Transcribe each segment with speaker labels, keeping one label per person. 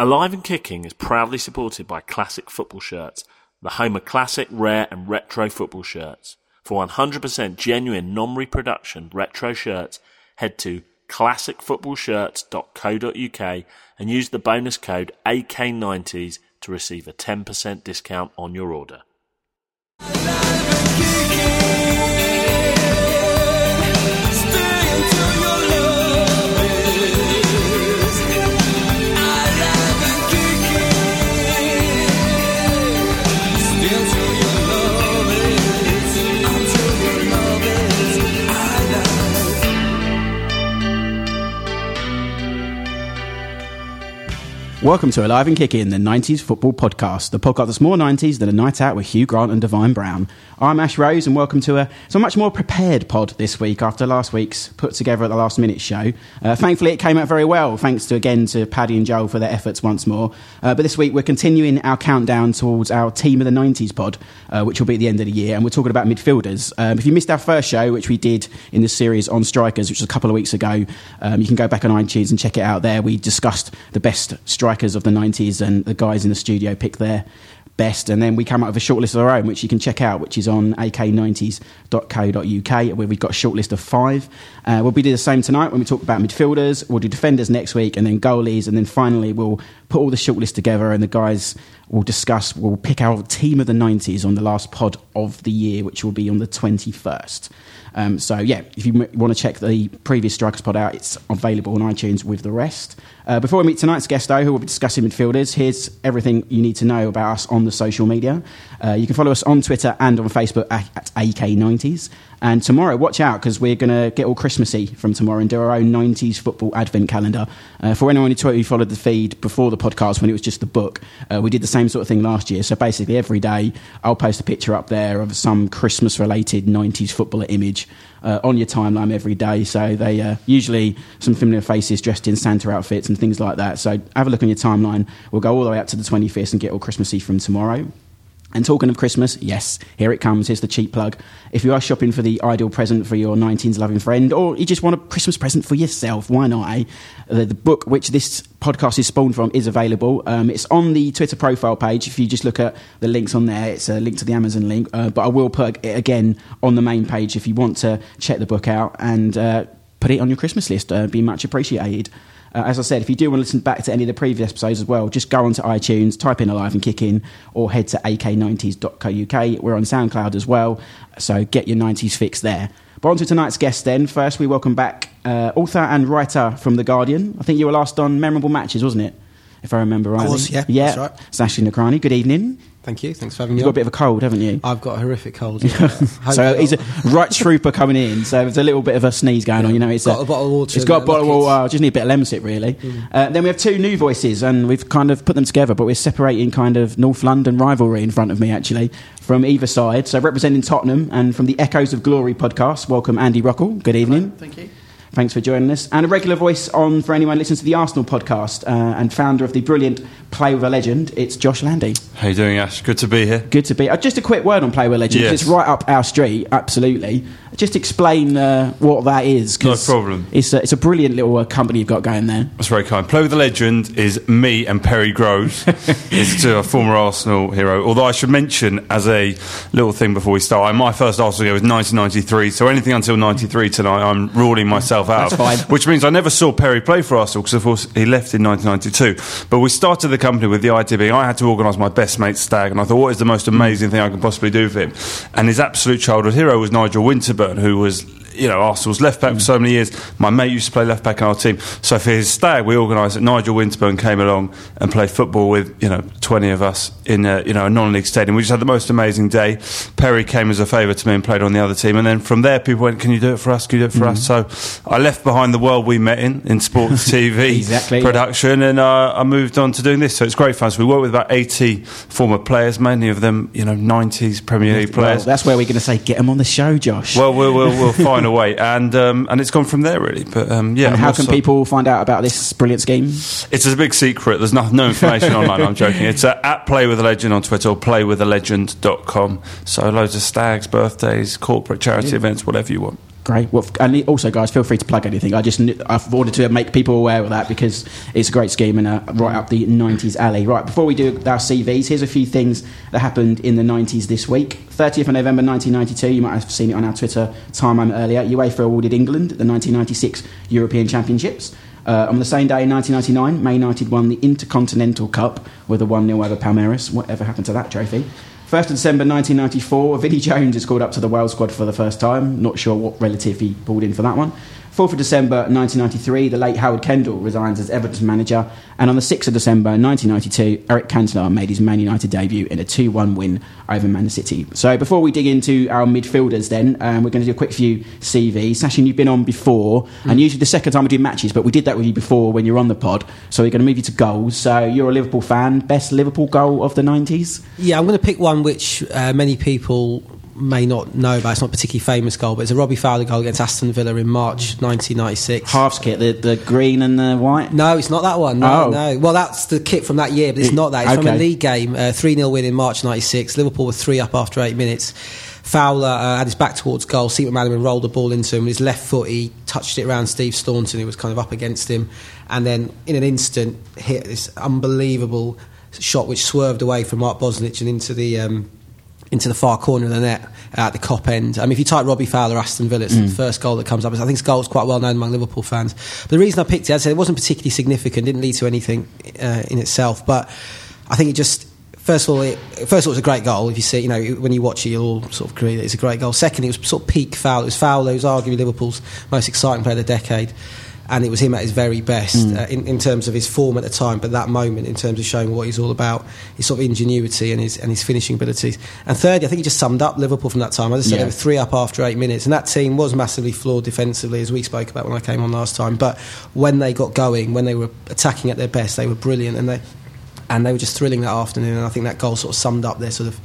Speaker 1: Alive and Kicking is proudly supported by Classic Football Shirts, the home of classic, rare, and retro football shirts. For 100% genuine, non reproduction retro shirts, head to classicfootballshirts.co.uk and use the bonus code AK90s to receive a 10% discount on your order.
Speaker 2: Welcome to Alive and Kicking, in the 90s football podcast, the podcast that's more 90s than a night out with Hugh Grant and Divine Brown. I'm Ash Rose, and welcome to a, so much more prepared pod this week after last week's put together at the last minute show. Uh, thankfully, it came out very well, thanks to again to Paddy and Joel for their efforts once more. Uh, but this week, we're continuing our countdown towards our Team of the 90s pod, uh, which will be at the end of the year, and we're talking about midfielders. Um, if you missed our first show, which we did in the series on strikers, which was a couple of weeks ago, um, you can go back on iTunes and check it out there. We discussed the best strikers strikers of the 90s, and the guys in the studio pick their best. And then we come up with a shortlist of our own, which you can check out, which is on ak90s.co.uk, where we've got a shortlist of five. Uh, we'll be doing the same tonight when we talk about midfielders. We'll do defenders next week, and then goalies. And then finally, we'll put all the short list together, and the guys will discuss, we'll pick our team of the 90s on the last pod of the year, which will be on the 21st. Um, so yeah, if you m- want to check the previous Strikers pod out, it's available on iTunes with the rest. Uh, before we meet tonight's guest, though, who will be discussing midfielders, here's everything you need to know about us on the social media. Uh, you can follow us on Twitter and on Facebook at, at AK90s. And tomorrow, watch out because we're going to get all Christmassy from tomorrow and do our own 90s football advent calendar. Uh, for anyone who followed the feed before the podcast when it was just the book, uh, we did the same sort of thing last year. So basically, every day I'll post a picture up there of some Christmas related 90s footballer image. Uh, on your timeline every day. So they uh, usually some familiar faces dressed in Santa outfits and things like that. So have a look on your timeline. We'll go all the way up to the 25th and get all Christmassy from tomorrow. And talking of Christmas, yes, here it comes. Here's the cheap plug. If you are shopping for the ideal present for your 19s loving friend, or you just want a Christmas present for yourself, why not? Eh? The, the book which this podcast is spawned from is available. Um, it's on the Twitter profile page. If you just look at the links on there, it's a link to the Amazon link. Uh, but I will put it again on the main page if you want to check the book out and uh, put it on your Christmas list. Uh, be much appreciated. Uh, as I said, if you do want to listen back to any of the previous episodes as well, just go onto iTunes, type in Alive and Kick In, or head to ak90s.co.uk. We're on SoundCloud as well, so get your 90s fix there. But on to tonight's guest then. First, we welcome back uh, author and writer from The Guardian. I think you were last on Memorable Matches, wasn't it? If I remember right.
Speaker 3: I was, yeah.
Speaker 2: Yeah.
Speaker 3: That's right.
Speaker 2: It's Ashley Nakrani. Good evening.
Speaker 3: Thank you. Thanks for having me.
Speaker 2: You've got a bit of a cold, haven't you?
Speaker 3: I've got a horrific cold. Yeah.
Speaker 2: so he's a right trooper coming in. So there's a little bit of a sneeze going on. You know, it's
Speaker 3: got a, bottle of water.
Speaker 2: It's got a bottle of
Speaker 3: Lucozade.
Speaker 2: water. Just need a bit of Lemsip, really. Uh, then we have two new voices, and we've kind of put them together, but we're separating kind of North London rivalry in front of me, actually, from either side. So representing Tottenham, and from the Echoes of Glory podcast, welcome Andy Rockall. Good evening.
Speaker 3: Thank you.
Speaker 2: Thanks for joining us. And a regular voice on for anyone who listens to the Arsenal podcast uh, and founder of the brilliant Play with a Legend, it's Josh Landy.
Speaker 4: How you doing, Ash? Good to be here.
Speaker 2: Good to be. Uh, just a quick word on Play with a Legend.
Speaker 4: Yes.
Speaker 2: It's right up our street, absolutely. Just explain uh, what that is.
Speaker 4: No problem.
Speaker 2: It's a, it's a brilliant little uh, company you've got going there.
Speaker 4: That's very kind. Play with the Legend is me and Perry Groves. is to a former Arsenal hero. Although I should mention, as a little thing before we start, my first Arsenal game was 1993, so anything until 93 tonight, I'm ruling myself out. Which means I never saw Perry play for Arsenal because, of course, he left in 1992. But we started the company with the idea being I had to organise my best mate's stag, and I thought, what is the most amazing thing I can possibly do for him? And his absolute childhood hero was Nigel Winterburn, who was you know, Arsenal's left back for so many years. My mate used to play left back in our team. So for his stag, we organised it. Nigel Winterburn came along and played football with, you know, 20 of us in a, you know, a non-league stadium. We just had the most amazing day. Perry came as a favour to me and played on the other team. And then from there, people went, can you do it for us? Can you do it for us? So I left behind the world we met in, in sports TV
Speaker 2: Exactly, yeah.
Speaker 4: production, and uh, I moved on to doing this. So it's great fun. So we work with about 80 former players, many of them, you know, 90s Premier League
Speaker 2: Well,
Speaker 4: players.
Speaker 2: that's where we're going to say, get them on the show, Josh.
Speaker 4: Well, we'll, we'll, we'll find a way, and um, and it's gone from there really. But um, yeah,
Speaker 2: and how can people find out about this brilliant scheme?
Speaker 4: It's a big secret. There's no, no information online. I'm joking. It's uh, at Play with a Legend on Twitter or playwithalegend.com. So loads of stags, birthdays, corporate charity events, whatever you want.
Speaker 2: Great. Well, and also, guys, feel free to plug anything. I just I've wanted to make people aware of that because it's a great scheme and uh, right up the '90s alley. Right before we do our CVs, here's a few things that happened in the '90s this week. 30th of November 1992. You might have seen it on our Twitter timeline earlier. UEFA awarded England the 1996 European Championships. Uh, on the same day in 1999, Man United won the Intercontinental Cup with a 1 0 over Palmeiras. Whatever happened to that trophy? 1st of December 1994, Vinnie Jones is called up to the Wales squad for the first time. Not sure what relative he pulled in for that one. 4th of December 1993, the late Howard Kendall resigns as Everton manager. And on the 6th of December 1992, Eric Cantona made his Man United debut in a 2 1 win over Man City. So before we dig into our midfielders, then, um, we're going to do a quick few CVs. Sachin, you've been on before, and usually the second time we do matches, but we did that with you before when you were on the pod. So we're going to move you to goals. So you're a Liverpool fan. Best Liverpool goal of the 90s?
Speaker 3: Yeah, I'm going to pick one which uh, many people may not know about. It's not a particularly famous goal, but it's a Robbie Fowler goal against Aston Villa in March 1996.
Speaker 2: Halves kit, the, the green and the white?
Speaker 3: No, it's not that one. No,
Speaker 2: Oh.
Speaker 3: no. Well, that's the kit from that year, but it's not that. It's from a league game, uh, 3 0 win in March 96. Liverpool were 3 up after 8 minutes. Fowler uh, had his back towards goal. Steve McManaman rolled the ball into him. With his left foot, he touched it around Steve Staunton, who was kind of up against him. And then, in an instant, hit this unbelievable shot which swerved away from Mark Bosnich and into the. Um, into the far corner of the net at the Kop end. I mean, if you type Robbie Fowler, Aston Villa, it's the first goal that comes up. Is I think his goal is quite well known among Liverpool fans. But the reason I picked it, as I said, it wasn't particularly significant, didn't lead to anything uh, in itself. But I think it just. First of all, it, first of all, it was a great goal. If you see, you know, when you watch it, you'll all sort of agree that it's a great goal. Second, it was sort of peak Fowler. It was Fowler, who's arguably Liverpool's most exciting player of the decade, and it was him at his very best uh, in, in terms of his form at the time. But that moment, in terms of showing what he's all about, his sort of ingenuity and his and his finishing abilities. And thirdly, I think he just summed up Liverpool from that time. As I said,
Speaker 2: Yeah.
Speaker 3: they were three up after eight minutes, and that team was massively flawed defensively, as we spoke about when I came on last time. But when they got going, when they were attacking at their best, they were brilliant, and they and they were just thrilling that afternoon. And I think that goal sort of summed up their sort of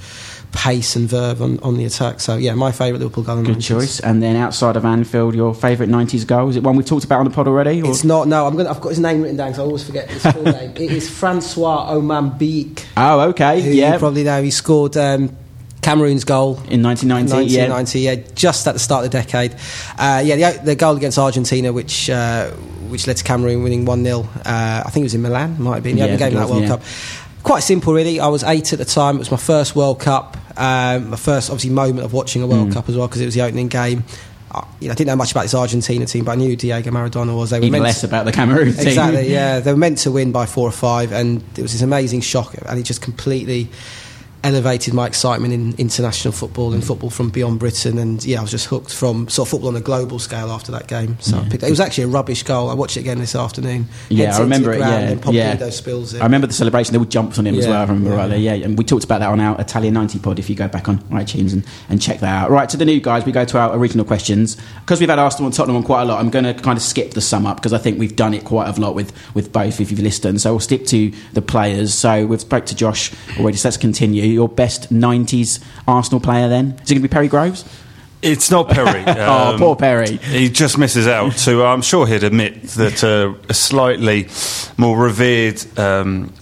Speaker 3: pace and verve on, on the attack. So yeah, my favourite Liverpool goal. in the
Speaker 2: Good
Speaker 3: 90s.
Speaker 2: choice. And then outside of Anfield, your favourite 90s goal? Is it one we've talked about on the pod already? or-
Speaker 3: It's not. No, I'm gonna, I've got his name written down because I always forget his full name. It is Francois Omam-Biyik.
Speaker 2: oh, okay. Yeah.
Speaker 3: you probably know. He scored um, Cameroon's goal
Speaker 2: In 1990, yeah.
Speaker 3: 1990, yeah. just at the start of the decade. Uh, yeah, the, the goal against Argentina, which uh, which led to Cameroon winning 1 0. Uh, I think it was in Milan, might have been. Yeah,
Speaker 2: Yeah,
Speaker 3: the game that World
Speaker 2: yeah.
Speaker 3: Cup. Quite simple, really. I was eight at the time. It was my first World Cup, um, my first, obviously, moment of watching a. World Cup as well, because it was the opening game. I, you know, I didn't know much about this Argentina team, but I knew Diego Maradona was. They were
Speaker 2: Even less
Speaker 3: to-
Speaker 2: about the Cameroon team.
Speaker 3: Exactly, yeah. They were meant to win by four or five, and it was this amazing shock, and it just completely elevated my excitement in international football and mm. football from beyond Britain. And yeah, I was just hooked from sort of football on a global scale after that game. So I picked, it was actually a rubbish goal. I watched it again this afternoon.
Speaker 2: Yeah, I remember it. Yeah, yeah.
Speaker 3: spills it.
Speaker 2: I remember the celebration. There were jumps on him as well. I remember
Speaker 3: yeah.
Speaker 2: rightly. Yeah, and we talked about that on our Italia 90 pod. If you go back on iTunes and, and check that out. Right to the new guys, we go to our original questions because we've had Arsenal and Tottenham on quite a lot. I'm going to kind of skip the sum up because I think we've done it quite a lot with with both. If you've listened, so we'll stick to the players. So we've spoke to Josh already. So let's continue. Your best 90s Arsenal player then? Is it going to be Perry Groves?
Speaker 4: It's not Perry.
Speaker 2: Oh,
Speaker 4: Um,
Speaker 2: poor Perry.
Speaker 4: He just misses out. So I'm sure he'd admit that uh, a slightly more revered um,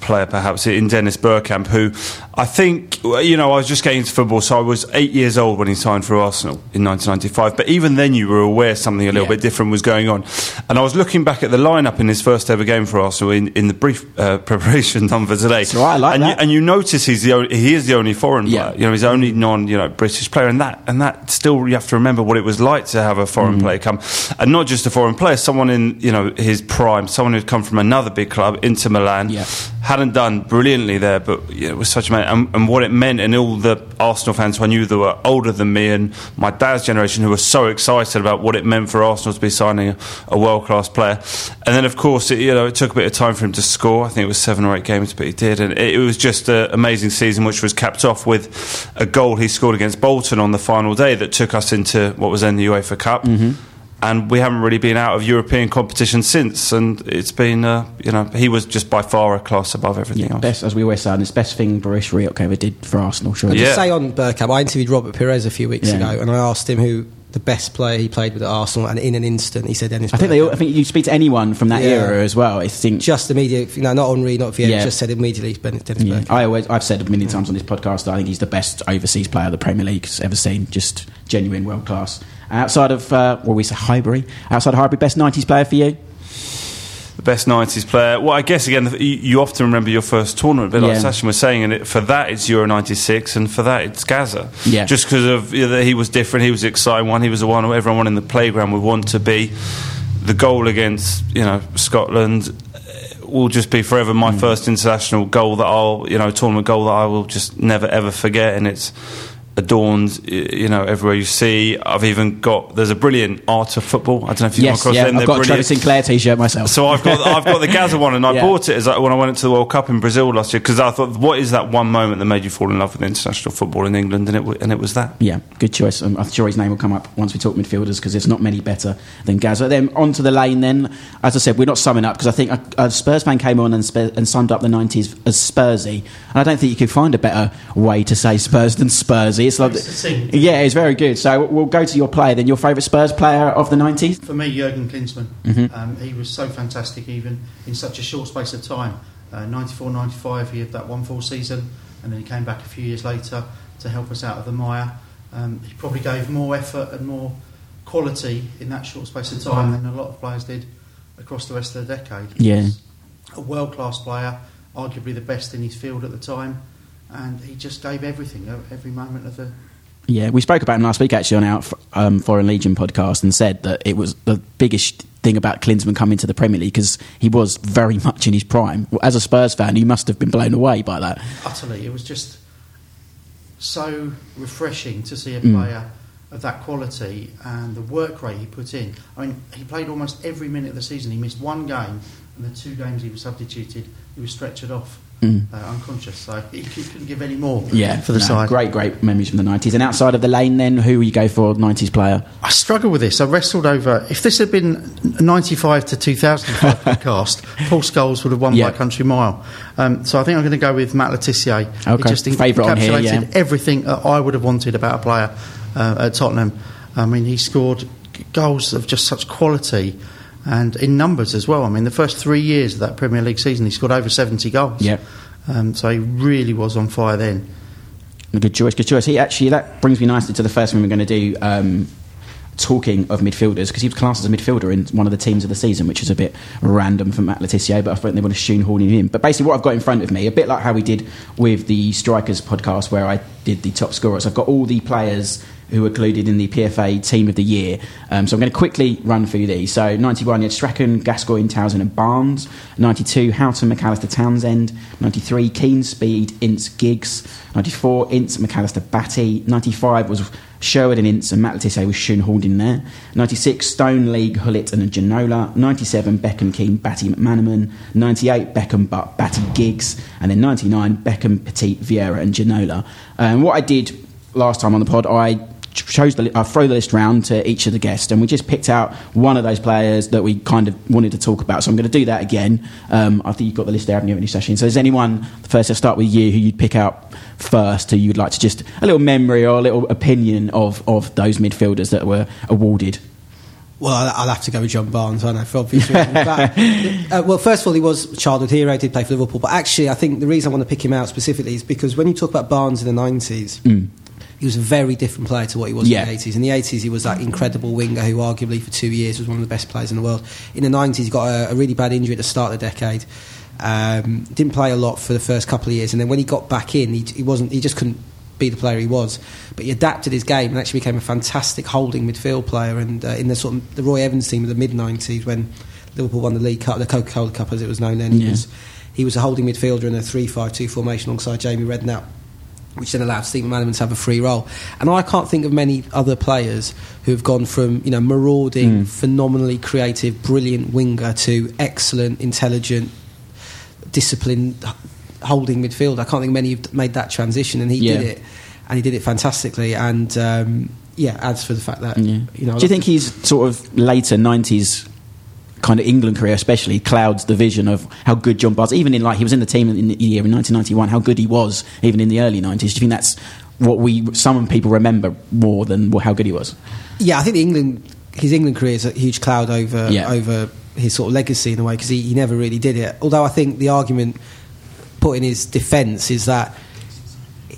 Speaker 4: player, perhaps in Dennis Bergkamp, who I think you know I was just getting into football, so I was eight years old when he signed for Arsenal in 1995. But even then, you were aware something a little
Speaker 2: Yeah.
Speaker 4: bit different was going on. And I was looking back at the lineup in his first ever game for Arsenal in, in the brief uh, preparation done for today.
Speaker 2: That's right, I like
Speaker 4: and
Speaker 2: that.
Speaker 4: You, and you notice he's the only, he is the only foreign
Speaker 2: Yeah.
Speaker 4: player. You know, he's the only non you know British player, and that and that still you have to remember what it was like to have a foreign
Speaker 2: Mm.
Speaker 4: player come, and not just a foreign player, someone in you know his prime, someone who'd come from another big club Inter Milan,
Speaker 2: Yeah.
Speaker 4: hadn't done brilliantly there, but you know, it was such a man, and, and what it meant, and all the Arsenal fans who I knew that were older than me and my dad's generation who were so excited about what it meant for Arsenal to be signing a, a world class player, and then of course it, you know it took a bit of time for him to score. I think it was seven or eight games, but he did, and it, it was just an amazing season, which was capped off with a goal he scored against Bolton on the final day that took us into what was then the UEFA Cup. Mm-hmm. And we haven't really been out of European competition since, and it's been, uh, you know, he was just by far a class above everything
Speaker 2: Yeah,
Speaker 4: else.
Speaker 2: best as we always say, and it's the best thing Bruce Rioch ever did for Arsenal. Sure.
Speaker 3: I
Speaker 4: Yeah.
Speaker 3: just say on Bergkamp, I interviewed Robert Pires a few weeks
Speaker 2: Yeah.
Speaker 3: ago, and I asked him who the best player he played with at Arsenal, and in an instant he said Dennis.
Speaker 2: I think they. All- I think you speak to anyone from that
Speaker 3: Yeah.
Speaker 2: era as well. I think.
Speaker 3: just immediately, you know, not Henry, not Vieira,
Speaker 2: Yeah.
Speaker 3: just said immediately Dennis Dennis
Speaker 2: Yeah,
Speaker 3: Bergkamp.
Speaker 2: I always, I've said a million times on this podcast that I think he's the best overseas player the Premier League's ever seen. Just genuine world class Outside of, uh, well, we say Highbury. Outside of Highbury, best 90s player for you?
Speaker 4: the best 90s player. Well, I guess again, you, often remember your first tournament, but like
Speaker 2: Yeah.
Speaker 4: Sachin was saying, and it, for that it's Euro 96, and for that it's Gazza.
Speaker 2: Yeah.
Speaker 4: Just because of you know, he was different, he was the exciting one, he was the one who everyone in the playground would want to be. The goal against you know Scotland uh, will just be forever
Speaker 2: Mm.
Speaker 4: my first international goal that I'll you know tournament goal that I will just never ever forget, and it's adorned you know everywhere you see. I've even got there's a brilliant art of football. I don't know if you've
Speaker 2: yes,
Speaker 4: come across
Speaker 2: yeah.
Speaker 4: it.
Speaker 2: I've
Speaker 4: they're
Speaker 2: got a Trevor
Speaker 4: brilliant.
Speaker 2: Sinclair t-shirt myself.
Speaker 4: So I've got I've got the Gazza one, and I
Speaker 2: Yeah.
Speaker 4: bought it as I, when I went to the World Cup in Brazil last year because I thought, what is that one moment that made you fall in love with international football in England? And it and it was that.
Speaker 2: Yeah, good choice. Um, I'm sure his name will come up once we talk midfielders because there's not many better than Gazza. Then onto the lane. Then, as I said, we're not summing up because I think a, a Spurs fan came on and, spe- and summed up the 90s as Spursy, and I don't think you could find a better way to say Spurs than Spursy. It's like,
Speaker 5: It's the team.
Speaker 2: yeah, it's very good. So we'll go to your player. Then your favourite Spurs player of the 90s.
Speaker 5: For me, Jurgen Klinsmann.
Speaker 2: Mm-hmm.
Speaker 5: Um, he was so fantastic, even in such a short space of time. Uh, 94 95, he had that one full season, and then he came back a few years later to help us out of the mire. Um, he probably gave more effort and more quality in that short space of time than a lot of players did across the rest of the decade.
Speaker 2: Yeah.
Speaker 5: was a world class player, arguably the best in his field at the time, and he just gave everything, uh, every moment of the,
Speaker 2: Yeah, we spoke about him last week actually on our um, Foreign Legion podcast and said that it was the biggest thing about Klinsmann coming to the Premier League because he was very much in his prime. As a Spurs fan, you must have been blown away by that.
Speaker 5: utterly. It was just so refreshing to see a
Speaker 2: Mm.
Speaker 5: player of that quality and the work rate he put in. I mean, he played almost every minute of the season. He missed one game, and the two games he was substituted, he was stretchered off,
Speaker 2: Mm.
Speaker 5: uh, unconscious. So he couldn't give any more
Speaker 2: Yeah,
Speaker 5: for the
Speaker 2: no,
Speaker 5: side.
Speaker 2: Great, great memories from the 90s. And outside of the lane, then, who will you go for 90s player?
Speaker 5: I struggle with this. I wrestled over. If this had been 95 to 2005 podcast, Paul Scholes would have won
Speaker 2: Yeah.
Speaker 5: by country mile. Um, so I think I'm going to go with Matt Le Tissier.
Speaker 2: Okay.
Speaker 5: He just en-
Speaker 2: Favourite on here,
Speaker 5: encapsulated
Speaker 2: yeah.
Speaker 5: everything that I would have wanted about a player uh, at Tottenham. I mean, he scored goals of just such quality and in numbers as well. I mean, the first three years of that Premier League season, he scored over 70 goals.
Speaker 2: Yep.
Speaker 5: Um, so he really was on fire then.
Speaker 2: Good choice, good choice. He actually, that brings me nicely to the first one we're going to do. Um, talking of midfielders, because he was classed as a midfielder in one of the teams of the season, which is a bit random for Matt Le Tissier, but I think they want to shoehorn him in. But basically, what I've got in front of me, a bit like how we did with the Strikers podcast, where I did the top scorers, I've got all the players who were included in the PFA Team of the Year. Um, so I'm going to quickly run through these. So 91, you had Strachan, Gascoigne, Townsend, and Barnes. 92, Houghton, McAllister, Townsend. 93, Keane, Speed, Ince, Giggs. 94, Ince, McAllister, Batty. 95 was Sherwood and Ince, and Matt Le Tissier was shoehorned in there. 96, Stone, Lee, Gullit, and Ginola. 97, Beckham, Keane, Batty, McManaman. 98, Beckham, Butt, Batty, Giggs. And then 99, Beckham, Petit, Vieira, and Ginola. And what I did last time on the pod, I chose the I throw the list round to each of the guests, and we just picked out one of those players that we kind of wanted to talk about. So I'm going to do that again. Um, I think you've got the list there, haven't you, Sachin? So, is anyone first? I'll start with you. Who you'd pick out first? Who you'd like to just a little memory or a little opinion of of those midfielders that were awarded?
Speaker 3: Well, I'll have to go with John Barnes, I know, for obvious reasons. but, uh, well, first of all, he was a childhood hero, did play for Liverpool. But actually, I think the reason I want to pick him out specifically is because when you talk about Barnes in the 90s, he was a very different player to what he was
Speaker 2: Yeah.
Speaker 3: in the 80s. In the 80s, he was that incredible winger who, arguably, for two years was one of the best players in the world. In the 90s, he got a, a really bad injury at the start of the decade. Um, didn't play a lot for the first couple of years, and then when he got back in, he, he wasn't. He just couldn't be the player he was. But he adapted his game and actually became a fantastic holding midfield player. And uh, in the sort of the Roy Evans team of the mid '90s, when Liverpool won the League Cup, the Coca-Cola Cup as it was known then, he was he was a holding midfielder in a 3-5-2 formation alongside Jamie Redknapp. Which then allowed Steve McManaman to have a free role, and I can't think of many other players who have gone from you know marauding, phenomenally creative, brilliant winger to excellent, intelligent, disciplined holding midfield. I can't think many have made that transition, and he
Speaker 2: Yeah.
Speaker 3: did it, and he did it fantastically. And um, yeah, adds for the fact that
Speaker 2: Yeah.
Speaker 3: you know.
Speaker 2: Do you think he's sort of later '90s kind of England career, especially clouds the vision of how good John Barnes, even in like he was in the team in the year in 1991, how good he was even in the early '90s? Do you think that's what we some people remember more than how good he was?
Speaker 3: Yeah, I think the England his England career is a huge cloud over
Speaker 2: Yeah.
Speaker 3: over his sort of legacy in a way because he, he never really did it. Although I think the argument put in his defence is that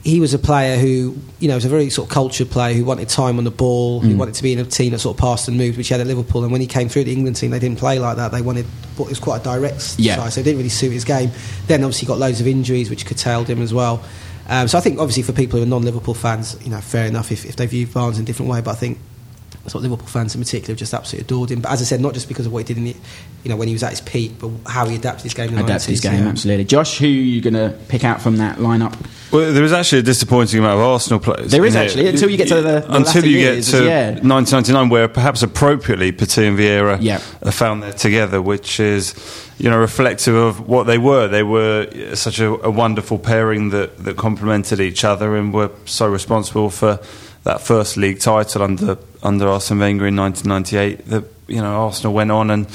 Speaker 3: he was a player who, you know, was a very sort of cultured player who wanted time on the ball, who wanted to be in a team that sort of passed and moved, which he had at Liverpool. And when he came through the England team, they didn't play like that. They wanted, but it was quite a direct
Speaker 2: Yeah.
Speaker 3: side, so it didn't really suit his game. Then obviously got loads of injuries, which curtailed him as well. Um, so I think obviously for people who are non-Liverpool fans, you know, fair enough if, if they view Barnes in a different way. But I think sort of Liverpool fans in particular have just absolutely adored him. But as I said, not just because of what he did in the, you know, when he was at his peak, but how he adapted his game. In the
Speaker 2: Adapted his
Speaker 3: 90s.
Speaker 2: game, absolutely. Josh, who are you going to pick out from that lineup?
Speaker 4: Well, there is actually a disappointing amount of Arsenal players.
Speaker 2: There is actually, until you get to the- the
Speaker 4: until
Speaker 2: latter
Speaker 4: you
Speaker 2: years,
Speaker 4: get to
Speaker 2: yeah.
Speaker 4: 1999, where perhaps appropriately Petit and Vieira
Speaker 2: Yeah.
Speaker 4: are found there together, which is you know reflective of what they were. They were such a, a wonderful pairing that that complemented each other and were so responsible for that first league title under under Arsene Wenger in 1998. That you know Arsenal went on and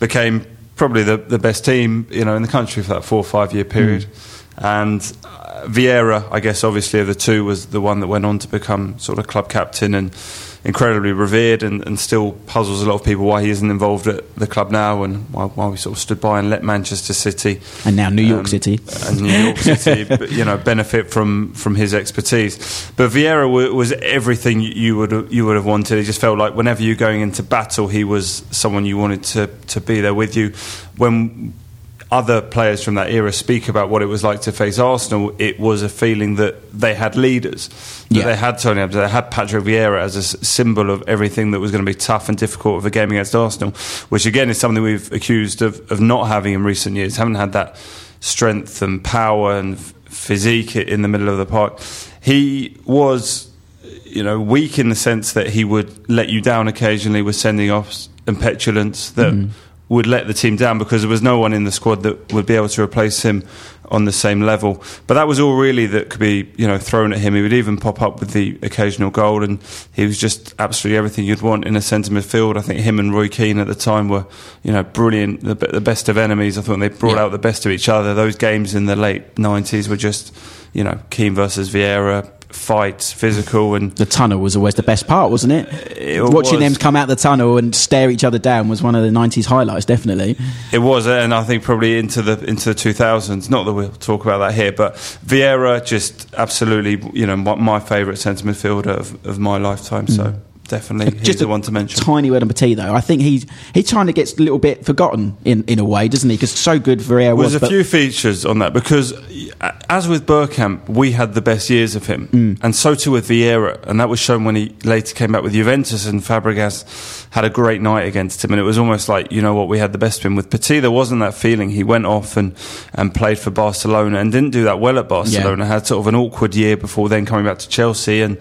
Speaker 4: became probably the, the best team you know in the country for that four or five year period. Hmm. And uh, Vieira, I guess, obviously of the two, was the one that went on to become sort of club captain and incredibly revered, and, and still puzzles a lot of people why he isn't involved at the club now, and why, why we sort of stood by and let Manchester City
Speaker 2: And now New York
Speaker 4: um,
Speaker 2: City.
Speaker 4: and New York City, you know, benefit from, from his expertise. But Vieira wa- was everything you would you would have wanted. He just felt like whenever you're going into battle, he was someone you wanted to to be there with you. When other players from that era speak about what it was like to face Arsenal, it was a feeling that they had leaders. That
Speaker 2: Yeah.
Speaker 4: they had Tony Adams, they had Patrick Vieira as a symbol of everything that was going to be tough and difficult of a game against Arsenal, which again is something we've accused of, of not having in recent years. Haven't had that strength and power and physique in the middle of the park. He was you know, weak in the sense that he would let you down occasionally with sending offs and petulance that mm-hmm. Would let the team down because there was no one in the squad that would be able to replace him on the same level. But that was all really that could be, you know, thrown at him. He would even pop up with the occasional goal, and he was just absolutely everything you'd want in a centre midfield. I think him and Roy Keane at the time were, you know, brilliant, the, the best of enemies. I thought they brought
Speaker 2: Yeah.
Speaker 4: out the best of each other. Those games in the late nineties were just, you know, Keane versus Vieira. Fights, physical, and
Speaker 2: The tunnel was always the best part, wasn't it?
Speaker 4: It
Speaker 2: Watching
Speaker 4: was.
Speaker 2: them come out the tunnel and stare each other down was one of the 90s highlights, definitely.
Speaker 4: It was, uh, and I think probably into the into the two thousands. Not that we'll talk about that here, but Vieira just absolutely, you know, my, my favourite centre midfielder of, of my lifetime. So definitely, he's the
Speaker 2: a
Speaker 4: one to mention.
Speaker 2: tiny word on Petit, though. I think he he kind of gets a little bit forgotten in, in a way, doesn't he? Because so good Vieira was.
Speaker 4: There's a few features on that because, as with Bergkamp, we had the best years of him,
Speaker 2: Mm.
Speaker 4: and so too with Vieira, and that was shown when he later came back with Juventus, and Fabregas had a great night against him, and it was almost like you know what we had the best of him. With Petit, there wasn't that feeling. He went off and and played for Barcelona and didn't do that well at Barcelona. Had sort of an awkward year before then coming back to Chelsea and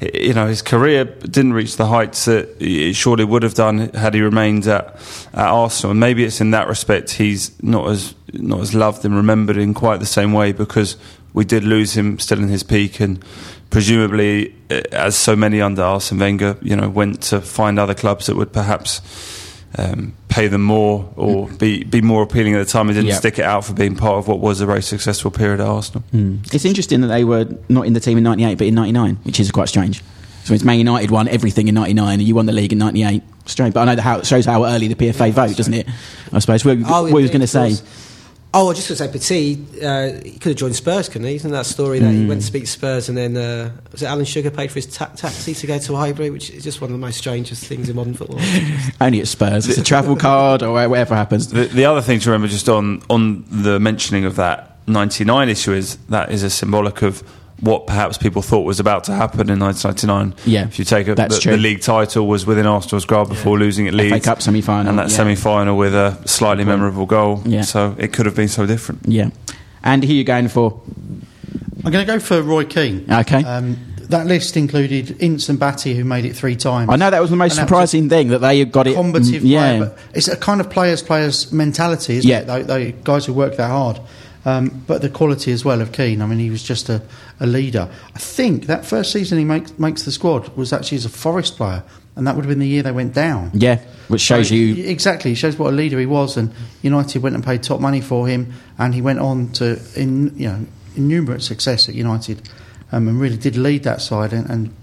Speaker 4: you know, his career didn't reach the heights that it surely would have done had he remained at, at Arsenal. And maybe it's in that respect he's not as not as loved and remembered in quite the same way because we did lose him still in his peak and presumably, eh, as so many under Arsene Wenger, you know, went to find other clubs that would perhaps um, pay them more or be, be more appealing at the time and didn't
Speaker 2: Yeah.
Speaker 4: stick it out for being part of what was a very successful period at Arsenal.
Speaker 2: It's interesting that they were not in the team in 98 but in 99, which is quite strange. So it's Man United won everything in 99 and you won the league in 98. Strange, but I know that how, it shows how early the PFA vote, doesn't it? I suppose. What,
Speaker 3: Oh,
Speaker 2: what was going to
Speaker 3: of
Speaker 2: say?
Speaker 3: Course. Oh, I was just going to say, Petit, uh, he could have joined Spurs, couldn't he? Isn't that story that he went to speak to Spurs and then, uh, was it Alan Sugar paid for his ta- taxi to go to Highbury, which is just one of the most strangest things in modern football.
Speaker 2: Only at Spurs. It's a travel card or whatever happens.
Speaker 4: The, the other thing to remember, just on on the mentioning of that '99 issue, is that is a symbolic of what perhaps people thought was about to happen in 1999.
Speaker 2: Yeah,
Speaker 4: if you take a,
Speaker 2: that's
Speaker 4: the,
Speaker 2: true.
Speaker 4: the league title was within Arsenal's grasp before losing at Leeds,
Speaker 2: Cup semi-final,
Speaker 4: and that
Speaker 2: yeah.
Speaker 4: semi-final with a slightly memorable goal.
Speaker 2: Yeah.
Speaker 4: So it could have been so different.
Speaker 2: Yeah. and who are you going for?
Speaker 5: I'm going to go for Roy Keane.
Speaker 2: Okay.
Speaker 5: Um, that list included Ince and Batty, who made it three times.
Speaker 2: I know that was the most
Speaker 5: And
Speaker 2: surprising thing that they got it.
Speaker 5: combative
Speaker 2: mm, yeah.
Speaker 5: player, but it's a kind of players players mentality, isn't
Speaker 2: Yeah.
Speaker 5: it? They, they guys who work that hard. Um, but the quality as well of Keane. I mean, he was just a, a leader. I think that first season he makes makes the squad was actually as a Forest player, and that would have been the year they went down.
Speaker 2: yeah, which shows
Speaker 5: So,
Speaker 2: you.
Speaker 5: exactly. It shows what a leader he was, and United went and paid top money for him, and he went on to in you know innumerable success at United, um, and really did lead that side and, and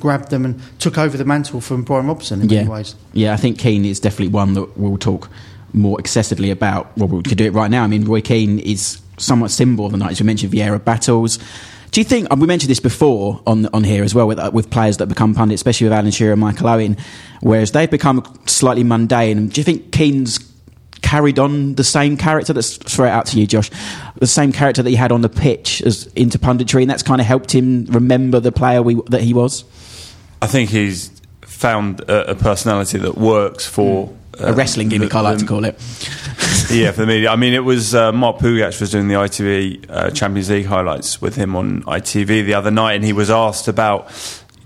Speaker 5: grabbed them and took over the mantle from Brian Robson in
Speaker 2: Yeah.
Speaker 5: many ways.
Speaker 2: Yeah, I think Keane is definitely one that we'll talk more excessively about. Well, we could do it right now. I mean, Roy Keane is somewhat symbol of the 90s. We mentioned Vieira battles. Do you think and we mentioned this before on on here as well with uh, with players that become pundits, especially with Alan Shearer and Michael Owen, whereas they've become slightly mundane? Do you think Keane's carried on the same character? Let's throw it out to you, Josh. The same character that he had on the pitch as into punditry, and that's kind of helped him remember the player we, that he was.
Speaker 4: I think he's found a, a personality that works for.
Speaker 2: A wrestling gimmick, I like to call it.
Speaker 4: yeah, for the media. I mean, it was uh, Mark Pougatch was doing the ITV uh, Champions League highlights with him on ITV the other night, and he was asked about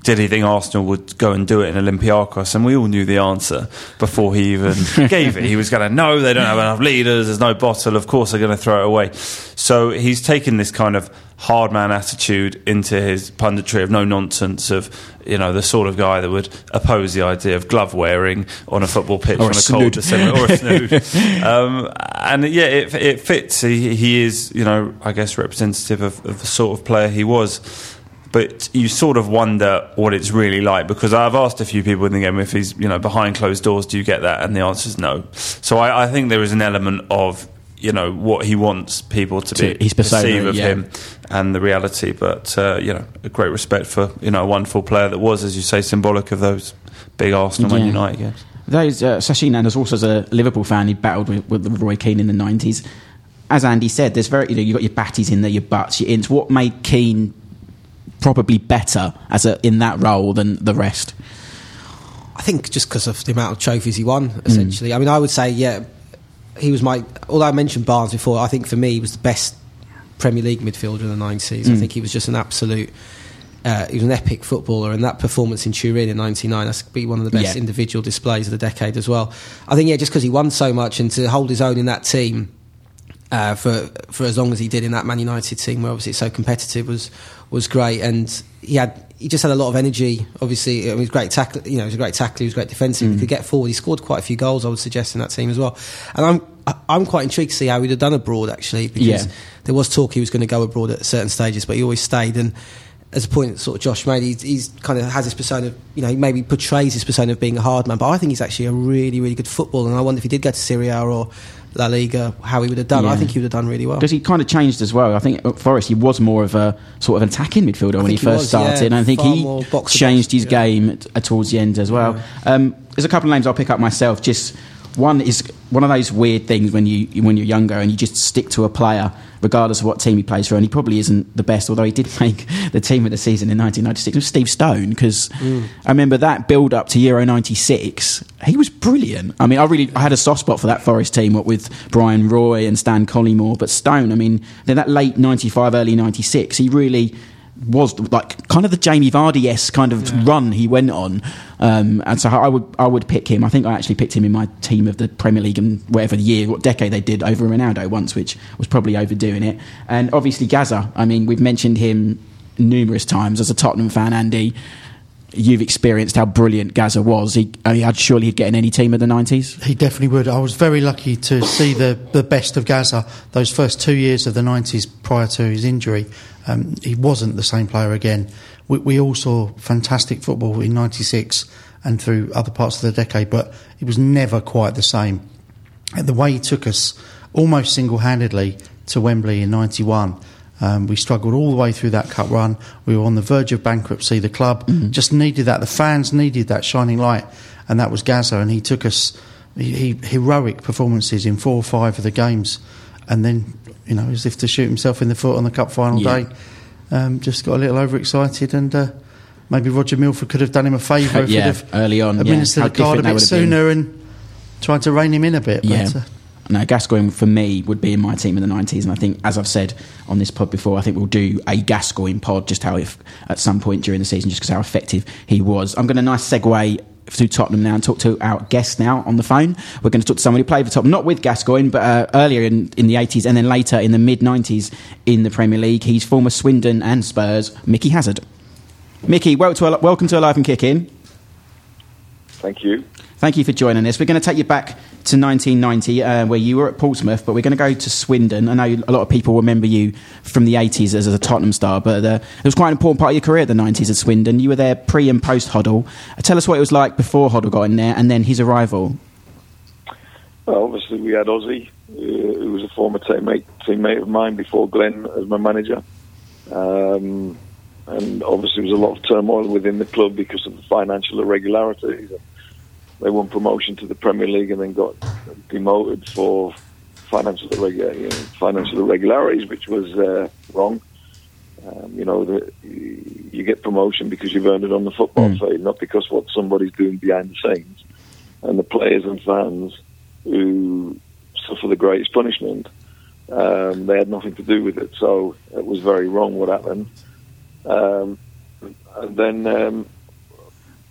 Speaker 4: did he think Arsenal would go and do it in Olympiacos? And we all knew the answer before he even gave it. He was going to, no, they don't have enough leaders, there's no bottle, of course they're going to throw it away. So he's taken this kind of hard man attitude into his punditry of no nonsense, of, you know, the sort of guy that would oppose the idea of glove wearing on a football pitch
Speaker 2: Or
Speaker 4: on a
Speaker 2: snood.
Speaker 4: cold December, or a snood. um, and yeah, it, it fits. He, he is, you know, I guess representative of, of the sort of player he was but you sort of wonder what it's really like because I've asked a few people in the game if he's you know behind closed doors do you get that and the answer is no so I, I think there is an element of you know what he wants people to,
Speaker 2: To
Speaker 4: be
Speaker 2: his persona,
Speaker 4: perceive of
Speaker 2: yeah.
Speaker 4: him and the reality but uh, you know a great respect for you know a wonderful player that was as you say symbolic of those big Arsenal
Speaker 2: Yeah.
Speaker 4: United games
Speaker 2: Those uh, Sachin Anders also as a Liverpool fan, he battled with, with Roy Keane in the nineties. As Andy said, there's very you know you got your batties in there, your butts, your Inces. What made Keane probably better as a in that role than the rest?
Speaker 3: I think just because of the amount of trophies he won, essentially. I mean, I would say, yeah, he was my. Although I mentioned Barnes before, I think for me he was the best Premier League midfielder in the 90s. I think he was just an absolute. Uh, he was an epic footballer, and that performance in Turin in '99 that's be one of the best
Speaker 2: Yeah.
Speaker 3: individual displays of the decade as well. I think, yeah, just because he won so much and to hold his own in that team uh, for for as long as he did in that Man United team, where obviously it's so competitive, was was great. And he had he just had a lot of energy. Obviously, I mean, he was great tackle. You know, he was a great tackler. He was great defensive. He mm. could get forward. He scored quite a few goals. I would suggest in that team as well. And I'm I'm quite intrigued to see how he'd have done abroad actually, because
Speaker 2: Yeah.
Speaker 3: there was talk he was going to go abroad at certain stages, but he always stayed. And as a point that sort of Josh made, he's, he's kind of has this persona. Of, you know, he maybe portrays this persona of being a hard man, but I think he's actually a really really good footballer. And I wonder if he did go to Serie A or La Liga, how he would have done. I think he would have done really well.
Speaker 2: Because he kind of changed as well. I think at Forest he was more of a sort of an attacking midfielder when he
Speaker 3: he
Speaker 2: first
Speaker 3: was,
Speaker 2: started.
Speaker 3: yeah.
Speaker 2: and I think he
Speaker 3: more box to
Speaker 2: changed his
Speaker 3: yeah.
Speaker 2: game uh, towards the end as well. Um, there's a couple of names I'll pick up myself. Just one is one of those weird things when you when you're younger and you just stick to a player regardless of what team he plays for. And he probably isn't the best, although he did make the team of the season in 1996. It was Steve Stone because
Speaker 3: Mm.
Speaker 2: I remember that build up to Euro '96. He was brilliant. I mean, I really I had a soft spot for that Forest team, what with Bryan Roy and Stan Collymore. But Stone, I mean, then that late '95, early '96, he really was like kind of the Jamie Vardy s kind of run he went on, um, and so I would I would pick him. I think I actually picked him in my team of the Premier League and whatever year, what decade they did over Ronaldo once, which was probably overdoing it. And obviously Gazza. I mean, we've mentioned him numerous times as a Tottenham fan, Andy. You've experienced how brilliant Gazza was. He, I mean, I'd surely he'd get in any team of the nineties.
Speaker 5: He definitely would. I was very lucky to see the, the best of Gaza those first two years of the 90s prior to his injury. Um, he wasn't the same player again. We, we all saw fantastic football in 96 and through other parts of the decade, but he was never quite the same. The way he took us almost single handedly to Wembley in 91. Um, we struggled all the way through that cup run. We were on the verge of bankruptcy. The club just needed that. The fans needed that shining light, and that was Gazza. And he took us he, he, heroic performances in four or five of the games, and then you know as if to shoot himself in the foot on the cup final
Speaker 2: Yeah.
Speaker 5: day. Um, just got a little overexcited, and uh, maybe Roger Milford could have done him a favour if
Speaker 2: Yeah,
Speaker 5: he'd have
Speaker 2: early on, yeah.
Speaker 5: administered
Speaker 2: How
Speaker 5: the card a bit
Speaker 2: have been.
Speaker 5: sooner and tried to rein him in a bit.
Speaker 2: Yeah.
Speaker 5: But, uh,
Speaker 2: No, Gascoigne for me would be in my team in the 90s. And I think, as I've said on this pod before, I think we'll do a Gascoigne pod just how, if at some point during the season, just because how effective he was. I'm going to nice segue to Tottenham now and talk to our guest now on the phone. We're going to talk to somebody who played for Tottenham, not with Gascoigne, but uh, earlier in, in the 80s and then later in the mid 90s in the Premier League. He's former Swindon and Spurs, Mickey Hazard. Mickey, welcome to, welcome to Alive and Kick In.
Speaker 6: Thank you.
Speaker 2: Thank you for joining us. We're going to take you back to 1990, uh, where you were at Portsmouth, but we're going to go to Swindon. I know a lot of people remember you from the 80s as a Tottenham star, but uh, it was quite an important part of your career, the 90s at Swindon. You were there pre and post Hoddle. Uh, tell us what it was like before Hoddle got in there and then his arrival.
Speaker 6: Well, obviously, we had Ossie, uh, who was a former teammate, teammate of mine before Glenn as my manager. Um, and obviously, there was a lot of turmoil within the club because of the financial irregularities. They won promotion to the Premier League and then got demoted for financial, irregu- you know, financial irregularities, which was uh, wrong. Um, you know, the, you get promotion because you've earned it on the football
Speaker 2: Mm.
Speaker 6: field, not because what somebody's doing behind the scenes. And the players and fans who suffer the greatest punishment, um, they had nothing to do with it. So it was very wrong what happened. Um, and then,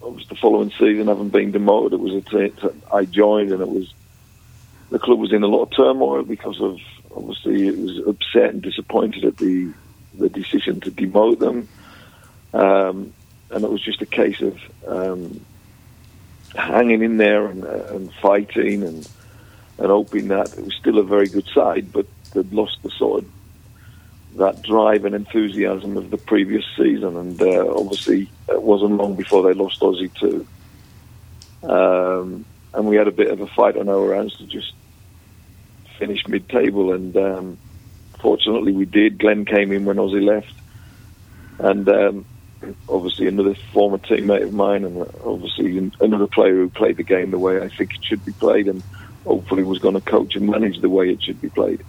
Speaker 6: um, obviously, the following season, having been demoted, it was a t- t- I joined, and it was the club was in a lot of turmoil because of obviously it was upset and disappointed at the the decision to demote them, um, and it was just a case of um, hanging in there and, uh, and fighting and and hoping that it was still a very good side, but they'd lost the sort of that drive and enthusiasm of the previous season, and uh, obviously it wasn't long before they lost Ossie too. Um, and we had a bit of a fight on our hands to just finish mid-table, and um, fortunately we did. Glenn came in when Ossie left, and um, obviously another former teammate of mine, and obviously another player who played the game the way I think it should be played, and hopefully was going to coach and manage the way it should be played.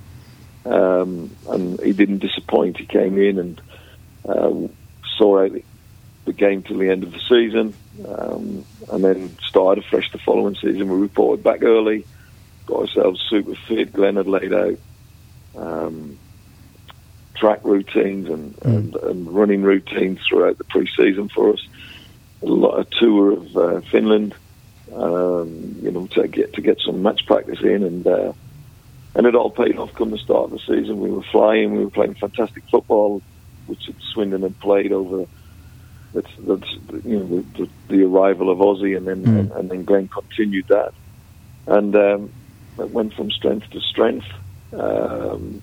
Speaker 6: Um, and he didn't disappoint. He came in and uh, saw out the game till the end of the season, um, and then started afresh the following season. We reported back early, got ourselves super fit. Glenn had laid out um, track routines and, and, and running routines throughout the pre-season for us. A lot of tour of uh, Finland, um, you know, to get to get some match practice in, and uh, and it all paid off. Come the start of the season, we were flying. We were playing fantastic football, which Swindon had played over. That's, that's you know the, the, the arrival of Ossie, and then
Speaker 2: Mm.
Speaker 6: and, and then Glenn continued that, and um, it went from strength to strength. Um,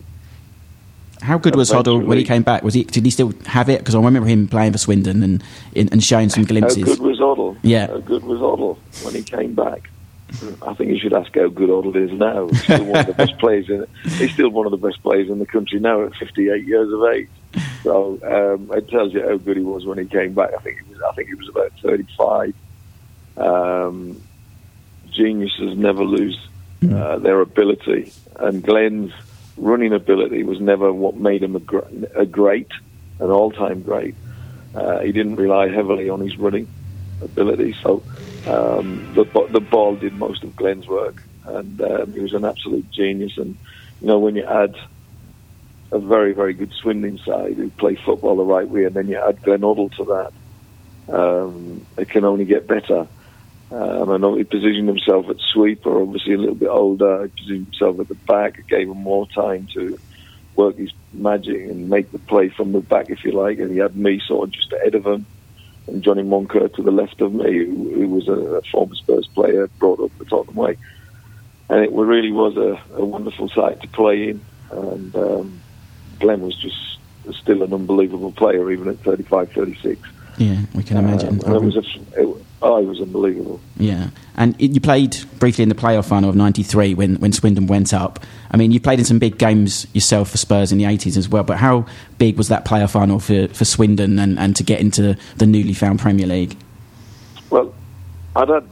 Speaker 2: How good was Hoddle when he came back? Was he? Did he still have it? Because I remember him playing for Swindon and and showing some
Speaker 6: How
Speaker 2: glimpses.
Speaker 6: good was Oddle?
Speaker 2: Yeah.
Speaker 6: How good was Oddle when he came back? I think you should ask how good Oddle is now. He's still one of the best players in. He's still one of the best players in the country now at 58 years of age. So um, it tells you how good he was when he came back. I think he was. I think he was about 35. Um, geniuses never lose uh, their ability, and Glenn's running ability was never what made him a, gr- a great, an all-time great. Uh, he didn't rely heavily on his running ability, so um, the the ball did most of Glenn's work, and um, he was an absolute genius. And you know, when you add a very very good Swindon side who play football the right way, and then you add Glenn Oddle to that, um, it can only get better. Um, and he positioned himself at sweeper, obviously a little bit older. He positioned himself at the back. It gave him more time to work his magic and make the play from the back, if you like. And he had me sort of just ahead of him, and Johnny Moncur to the left of me, who, who was a, a former Spurs player brought up the Tottenham way. And it really was a, a wonderful sight to play in. And um, Glenn was just still an unbelievable player, even at 35, 36.
Speaker 2: Yeah, we can imagine.
Speaker 6: Um, it was a, it, oh, it was unbelievable.
Speaker 2: Yeah, and it, you played briefly in the playoff final of '93 when when Swindon went up. I mean, you played in some big games yourself for Spurs in the '80s as well. But how big was that playoff final for, for Swindon and, and to get into the newly found Premier League?
Speaker 6: Well, I'd had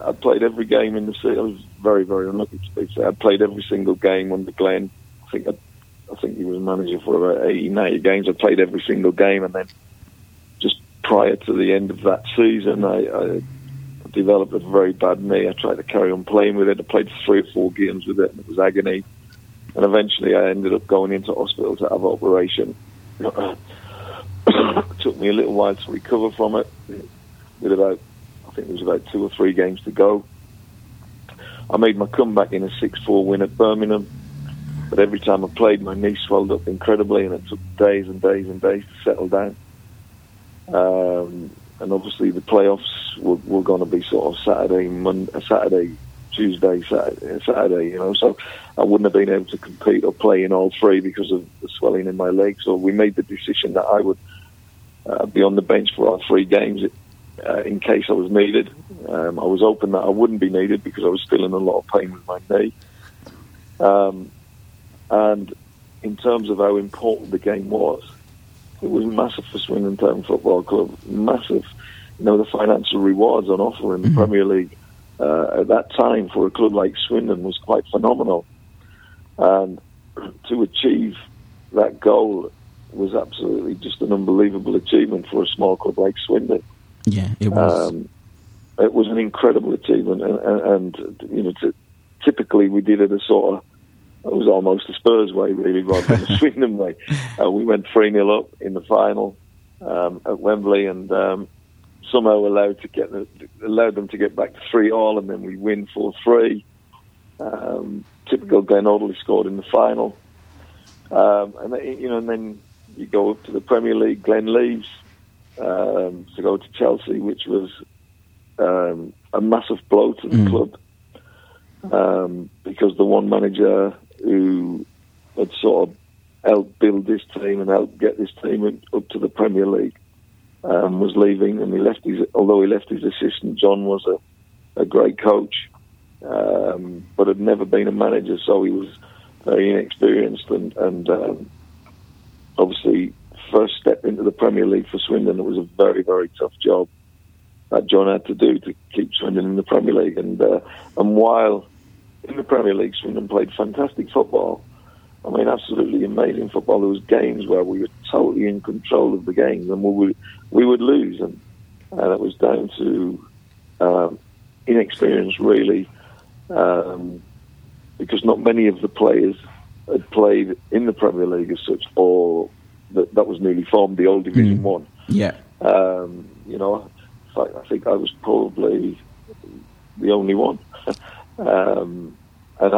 Speaker 6: I played every game in the season. I was very very unlucky to be fair. I played every single game under Glenn. I think I, I think he was manager for about 80, 90 games. I played every single game, and then prior to the end of that season, I, I developed a very bad knee. I tried to carry on playing with it. I played three or four games with it, and it was agony. And eventually, I ended up going into hospital to have an operation. it took me a little while to recover from it. With about, I think there was about two or three games to go. I made my comeback in a 6-4 win at Birmingham. But every time I played, my knee swelled up incredibly, and it took days and days and days to settle down. Um, and obviously, the playoffs were, were going to be sort of Saturday, Monday, Saturday, Tuesday, Saturday, Saturday. You know, so I wouldn't have been able to compete or play in all three because of the swelling in my leg. So we made the decision that I would uh, be on the bench for all three games uh, in case I was needed. Um, I was hoping that I wouldn't be needed because I was still in a lot of pain with my knee. Um, and in terms of how important the game was, it was massive for Swindon Town Football Club, massive. You know, the financial rewards on offer in the Premier League uh, at that time for a club like Swindon was quite phenomenal. And to achieve that goal was absolutely just an unbelievable achievement for a small club like Swindon.
Speaker 2: Yeah, it was.
Speaker 6: Um, it was an incredible achievement, and, and, and you know, t- typically we did it a sort of it was almost the Spurs way, really, rather than the Swindon way. Uh, we went 3 0 up in the final um, at Wembley and um, somehow allowed to get the, allowed them to get back to 3 all, and then we win 4 3. Um, typical Glenn Hoddle scored in the final. Um, and then, you know, and then you go up to the Premier League. Glenn leaves um, to go to Chelsea, which was um, a massive blow to the
Speaker 2: Mm.
Speaker 6: club um, because the one manager who had sort of helped build this team and helped get this team up to the Premier League um, was leaving, and he left his. Although he left his assistant, John was a, a great coach, um, but had never been a manager, so he was very inexperienced and and um, obviously first step into the Premier League for Swindon. It was a very very tough job that John had to do to keep Swindon in the Premier League, and uh, and while in the Premier League, Swindon played fantastic football. I mean, absolutely amazing football. There was games where we were totally in control of the games, and we would we would lose, and and it was down to um, inexperience, really, um, because not many of the players had played in the Premier League as such, or that that was newly formed, the old Division
Speaker 2: Mm.
Speaker 6: One.
Speaker 2: yeah.
Speaker 6: Um, you know, in I think I was probably the only one.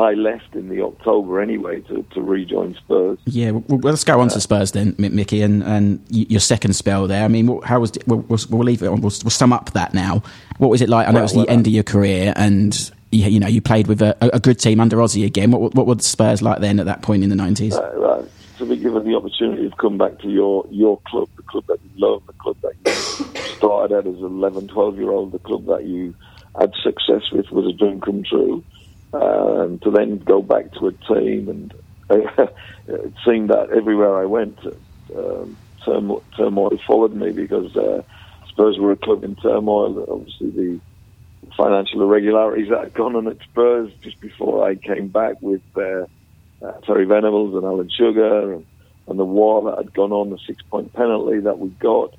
Speaker 6: I left in the October anyway to, to rejoin Spurs.
Speaker 2: Yeah, well, well, let's go on to Spurs then, Mickey, and, and your second spell there. I mean, how was we'll, we'll, we'll leave it on. We'll, we'll sum up that now. What was it like? I know it was the
Speaker 6: Well, well,
Speaker 2: end of your career, and you, you know you played with a, a good team under Ossie again. What, what were Spurs like then at that point in the nineties?
Speaker 6: Uh, uh, to be given the opportunity to come back to your, your club, the club that you love, the club that you started at as an 11, 12 year old, the club that you had success with was a dream come true. Uh, and to then go back to a team and it seemed that everywhere I went, um, turmoil, turmoil followed me because uh, Spurs were a club in turmoil. Obviously, the financial irregularities that had gone on at Spurs just before I came back with uh, uh, Terry Venables and Alan Sugar and, and the war that had gone on, the six point penalty that we got.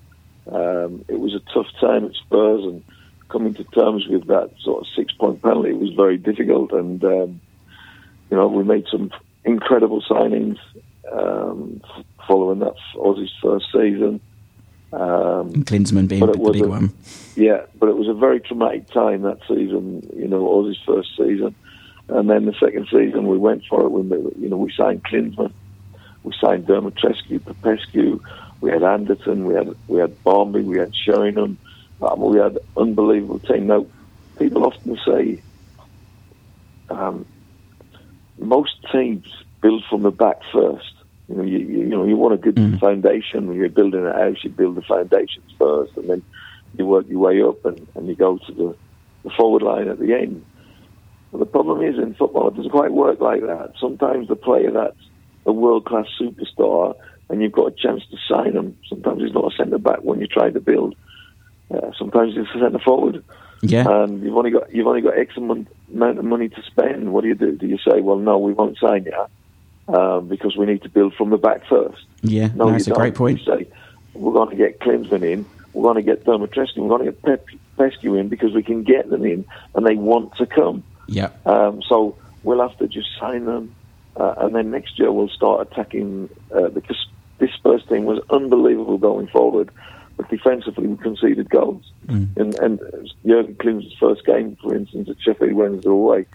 Speaker 6: Um, it was a tough time at Spurs and coming to terms with that sort of six point penalty was very difficult. And, um, you know, we made some incredible signings um, following that Ossie's first season. Um,
Speaker 2: Klinsmann being
Speaker 6: but it
Speaker 2: the big
Speaker 6: a-
Speaker 2: one.
Speaker 6: yeah, but it was a very traumatic time that season. You know, Ossie's first season, and then the second season we went for it. We, you know, we signed Klinsmann, we signed Dumitrescu, Popescu, we had Anderton, we had we had Barmby, we had Sheringham, um, we had unbelievable team. Now, people often say um, most teams build from the back first. You know, you, you, you know, you want a good
Speaker 2: Mm.
Speaker 6: foundation. When you're building a house, you build the foundations first, and then you work your way up, and, and you go to the, the forward line at the end. But the problem is in football, it doesn't quite work like that. Sometimes the player that's a world class superstar, and you've got a chance to sign him. Sometimes he's not a centre back when you try to build. Uh, sometimes it's a centre forward
Speaker 2: Yeah,
Speaker 6: and you've only got you've only got X amount of money to spend. What do you do? Do you say, well, no, we won't sign you um, because we need to build from the back first?
Speaker 2: yeah.
Speaker 6: No,
Speaker 2: that's a
Speaker 6: don't.
Speaker 2: great point.
Speaker 6: You say, we're going to get Klinsmann in, we're going to get Dermot we're going to get Pep, Pescu in because we can get them in and they want to come.
Speaker 2: Yeah,
Speaker 6: Um, so we'll have to just sign them, uh, and then next year we'll start attacking uh, because this first team was unbelievable going forward, but defensively we conceded goals. And, and Jurgen Klinsmann's first game, for instance, at Sheffield Wednesday away,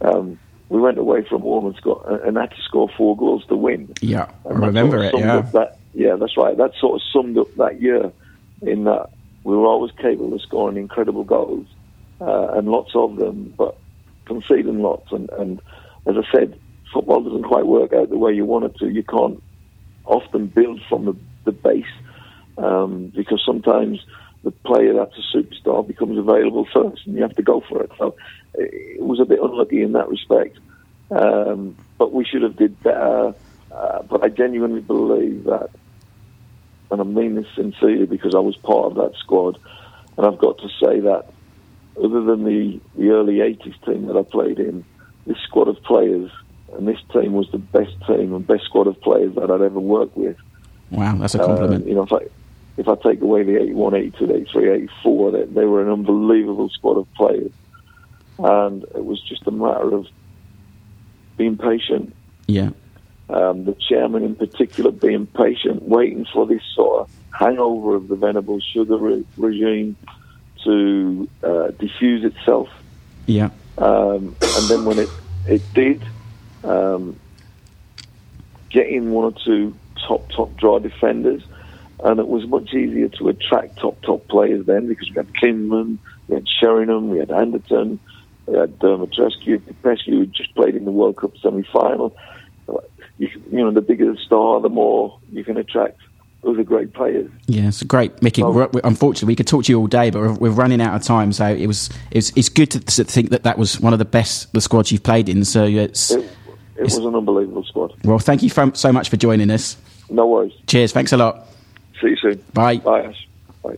Speaker 6: um, we went away from home and, scored, and had to score four goals to win.
Speaker 2: yeah. I
Speaker 6: And that
Speaker 2: remember it. Yeah,
Speaker 6: That, yeah, that's right. That sort of summed up that year in that we were always capable of scoring incredible goals uh, and lots of them, but conceding lots. And, and as I said, football doesn't quite work out the way you want it to. You can't often build from the, the base um, because sometimes the player that's a superstar becomes available first, and you have to go for it. So it was a bit unlucky in that respect, um, but we should have did better. Uh, but I genuinely believe that and I mean this sincerely because I was part of that squad, and I've got to say that other than the, the early 80s team that I played in, this squad of players and this team was the best team and best squad of players that I'd ever worked with.
Speaker 2: Wow, that's a compliment.
Speaker 6: Uh, you know, if I, if I take away the 81, 82, 83, 84, they, they were an unbelievable squad of players. And it was just a matter of being patient.
Speaker 2: yeah.
Speaker 6: Um, the chairman in particular being patient, waiting for this sort of hangover of the Venables Sugar re- regime to uh, diffuse itself.
Speaker 2: Yeah.
Speaker 6: Um, and then when it, it did, um, getting one or two top, top dry defenders, and it was much easier to attract top, top players then because we had Klinsmann, we had Sheringham, we had Anderton, we had um, Dumitrescu, Pescu, who just played in the World Cup semi-final. You, you know, the bigger the star, the more you can attract Those are great players.
Speaker 2: Yeah, it's great, Mickey.
Speaker 6: Oh.
Speaker 2: unfortunately, we could talk to you all day, but we're, we're running out of time. So it was, it's, it's good to, to think that that was one of the best the squads you've played in. So it's
Speaker 6: It, it was an unbelievable squad.
Speaker 2: well, thank you fo- so much for joining us.
Speaker 6: No worries.
Speaker 2: Cheers, thanks a lot.
Speaker 6: See you soon.
Speaker 2: Bye.
Speaker 6: Bye, Ash. Bye.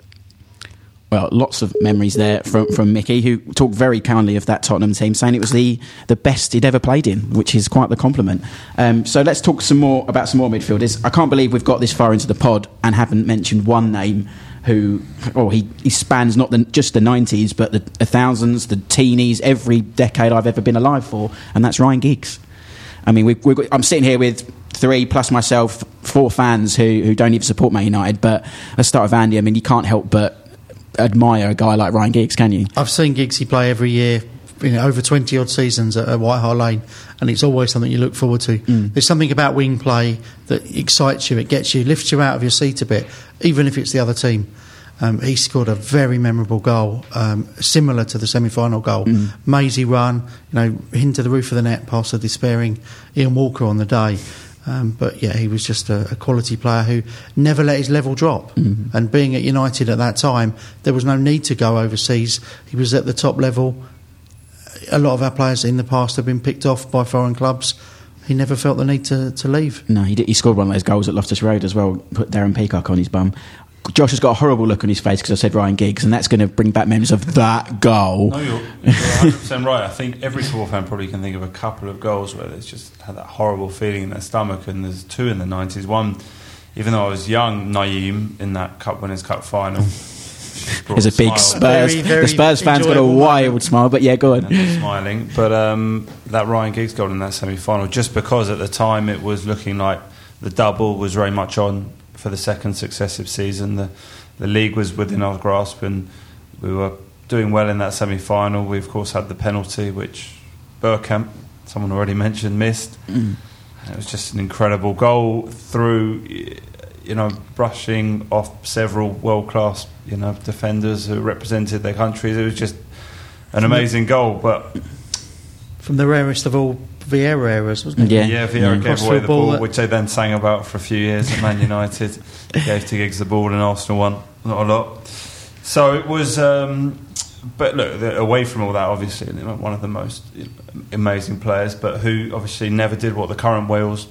Speaker 2: Well, lots of memories there from, from Mickey, who talked very kindly of that Tottenham team, saying it was the, the best he'd ever played in, which is quite the compliment. Um, so let's talk some more about some more midfielders. I can't believe we've got this far into the pod and haven't mentioned one name who, oh, he, he spans not the, just the 90s, but the, the thousands, the teenies, every decade I've ever been alive for, and that's Ryan Giggs. I mean, we, we, I'm sitting here with three plus myself, four fans who, who don't even support Man United. But let's start with Andy. I mean, you can't help but admire a guy like Ryan Giggs, can you?
Speaker 5: I've seen Giggsy play every year, you know, over 20 odd seasons at, at White Hart Lane, and it's always something you look forward to. There's something about wing play that excites you, it gets you, lifts you out of your seat a bit, even if it's the other team. Um, he scored a very memorable goal, um, similar to the semi-final goal. Maisie run, you know, into the roof of the net past a despairing Ian Walker on the day. Um, but yeah, he was just a, a quality player who never let his level drop. And being at United at that time, there was no need to go overseas. He was at the top level. A lot of our players in the past have been picked off by foreign clubs. He never felt the need to, to leave.
Speaker 2: No, he, did, he scored one of those goals at Loftus Road as well, put Darren Peacock on his bum. Josh has got a horrible look on his face because I said Ryan Giggs, and that's going to bring back memories of that goal.
Speaker 4: No, you're, you're 100% right. I think every football fan probably can think of a couple of goals where it's just had that horrible feeling in their stomach, and there's two in the 90s. One, even though I was young, Nayim in that Cup Winners' Cup final.
Speaker 2: There's a big Spurs.
Speaker 5: Very, very
Speaker 2: the Spurs fans got a wild
Speaker 5: moment.
Speaker 2: smile, but yeah, go on.
Speaker 4: smiling. But um, that Ryan Giggs goal in that semi final, just because at the time it was looking like the double was very much on for the second successive season. The, the league was within our grasp, and we were doing well in that semi final. We, of course, had the penalty, which Bergkamp, someone already mentioned, missed.
Speaker 2: Mm.
Speaker 4: It was just an incredible goal through, you know, brushing off several world class, you know, defenders who represented their countries. It was just an amazing goal. But
Speaker 5: From the rarest of all Vieira eras, wasn't it?
Speaker 2: Yeah.
Speaker 4: yeah, Vieira gave
Speaker 5: Cross
Speaker 4: away the
Speaker 5: ball
Speaker 4: ball, which they then sang about for a few years at Man United. gave to Giggs the ball, and Arsenal won. Not a lot. So it was. Um, but look, away from all that, obviously, one of the most amazing players, but who obviously never did what the current Wales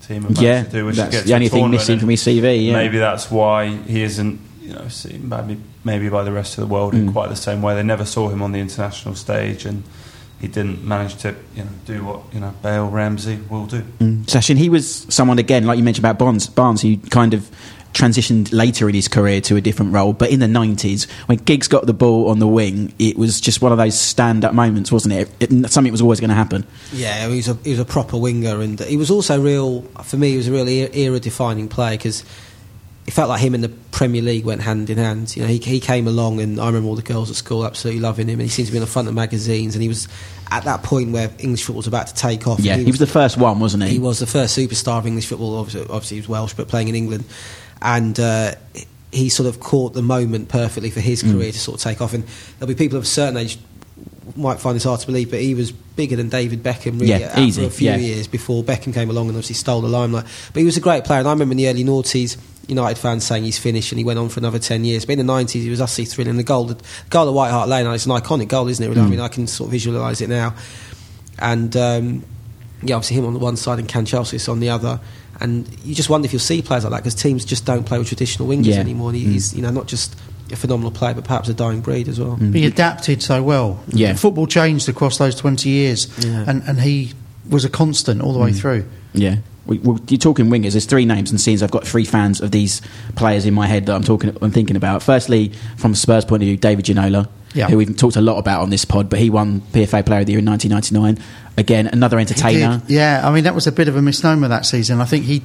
Speaker 4: team have managed
Speaker 2: Yeah,
Speaker 4: to do, which is
Speaker 2: that's
Speaker 4: get
Speaker 2: the
Speaker 4: to
Speaker 2: only thing missing from his CV. Yeah.
Speaker 4: Maybe that's why he isn't, you know, seen maybe maybe by the rest of the world
Speaker 2: Mm.
Speaker 4: in quite the same way. They never saw him on the international stage, and he didn't manage to, you know, do what you know Bale, Ramsey will do.
Speaker 2: Mm. Sachin, he was someone again, like you mentioned about Barnes, Barnes, who kind of transitioned later in his career to a different role. But in the nineties, when Giggs got the ball on the wing, it was just one of those stand-up moments, wasn't it? it something was always going to happen.
Speaker 3: Yeah, he was a he was a proper winger, and he was also real. For me, he was a real era defining player because it felt like him and the Premier League went hand in hand. You know, he he came along, and I remember all the girls at school absolutely loving him, and he seemed to be on the front of magazines, and he was at that point where English football was about to take off.
Speaker 2: Yeah,
Speaker 3: and
Speaker 2: he was the first one, wasn't he?
Speaker 3: he was the first superstar of English football. Obviously, obviously he was Welsh, but playing in England, and uh, he sort of caught the moment perfectly for his
Speaker 2: Mm.
Speaker 3: career to sort of take off. And there'll be people of a certain age might find this hard to believe, but he was bigger than David Beckham really
Speaker 2: Yeah, easy,
Speaker 3: for a few
Speaker 2: yeah.
Speaker 3: years before Beckham came along and obviously stole the limelight. But he was a great player, and I remember in the early noughties. United fans saying he's finished and he went on for another 10 years. But in the 90s, he was utterly thrilling. The goal, the goal at White Hart Lane, it's an iconic goal, isn't it? Really? I
Speaker 2: Mm.
Speaker 3: mean, I can sort of visualise it now. And um, yeah, obviously him on the one side and Kanchelskis on the other. And you just wonder if you'll see players like that because teams just don't play with traditional wingers
Speaker 2: Yeah.
Speaker 3: anymore. And he- he's you know not just a phenomenal player, but perhaps a dying breed as well.
Speaker 5: He adapted so well.
Speaker 2: Yeah.
Speaker 5: Football changed across those 20 years,
Speaker 3: Yeah.
Speaker 5: and, and he was a constant all the way through.
Speaker 2: Yeah. We, you're talking wingers. There's three names and scenes. I've got three fans of these players in my head that I'm talking. I'm thinking about. Firstly, from Spurs point of view, David Ginola,
Speaker 5: Yeah.
Speaker 2: who we've talked a lot about on this pod, but he won PFA Player of the Year in 1999. Again, another entertainer.
Speaker 5: Yeah, I mean, that was a bit of a misnomer that season. I think he.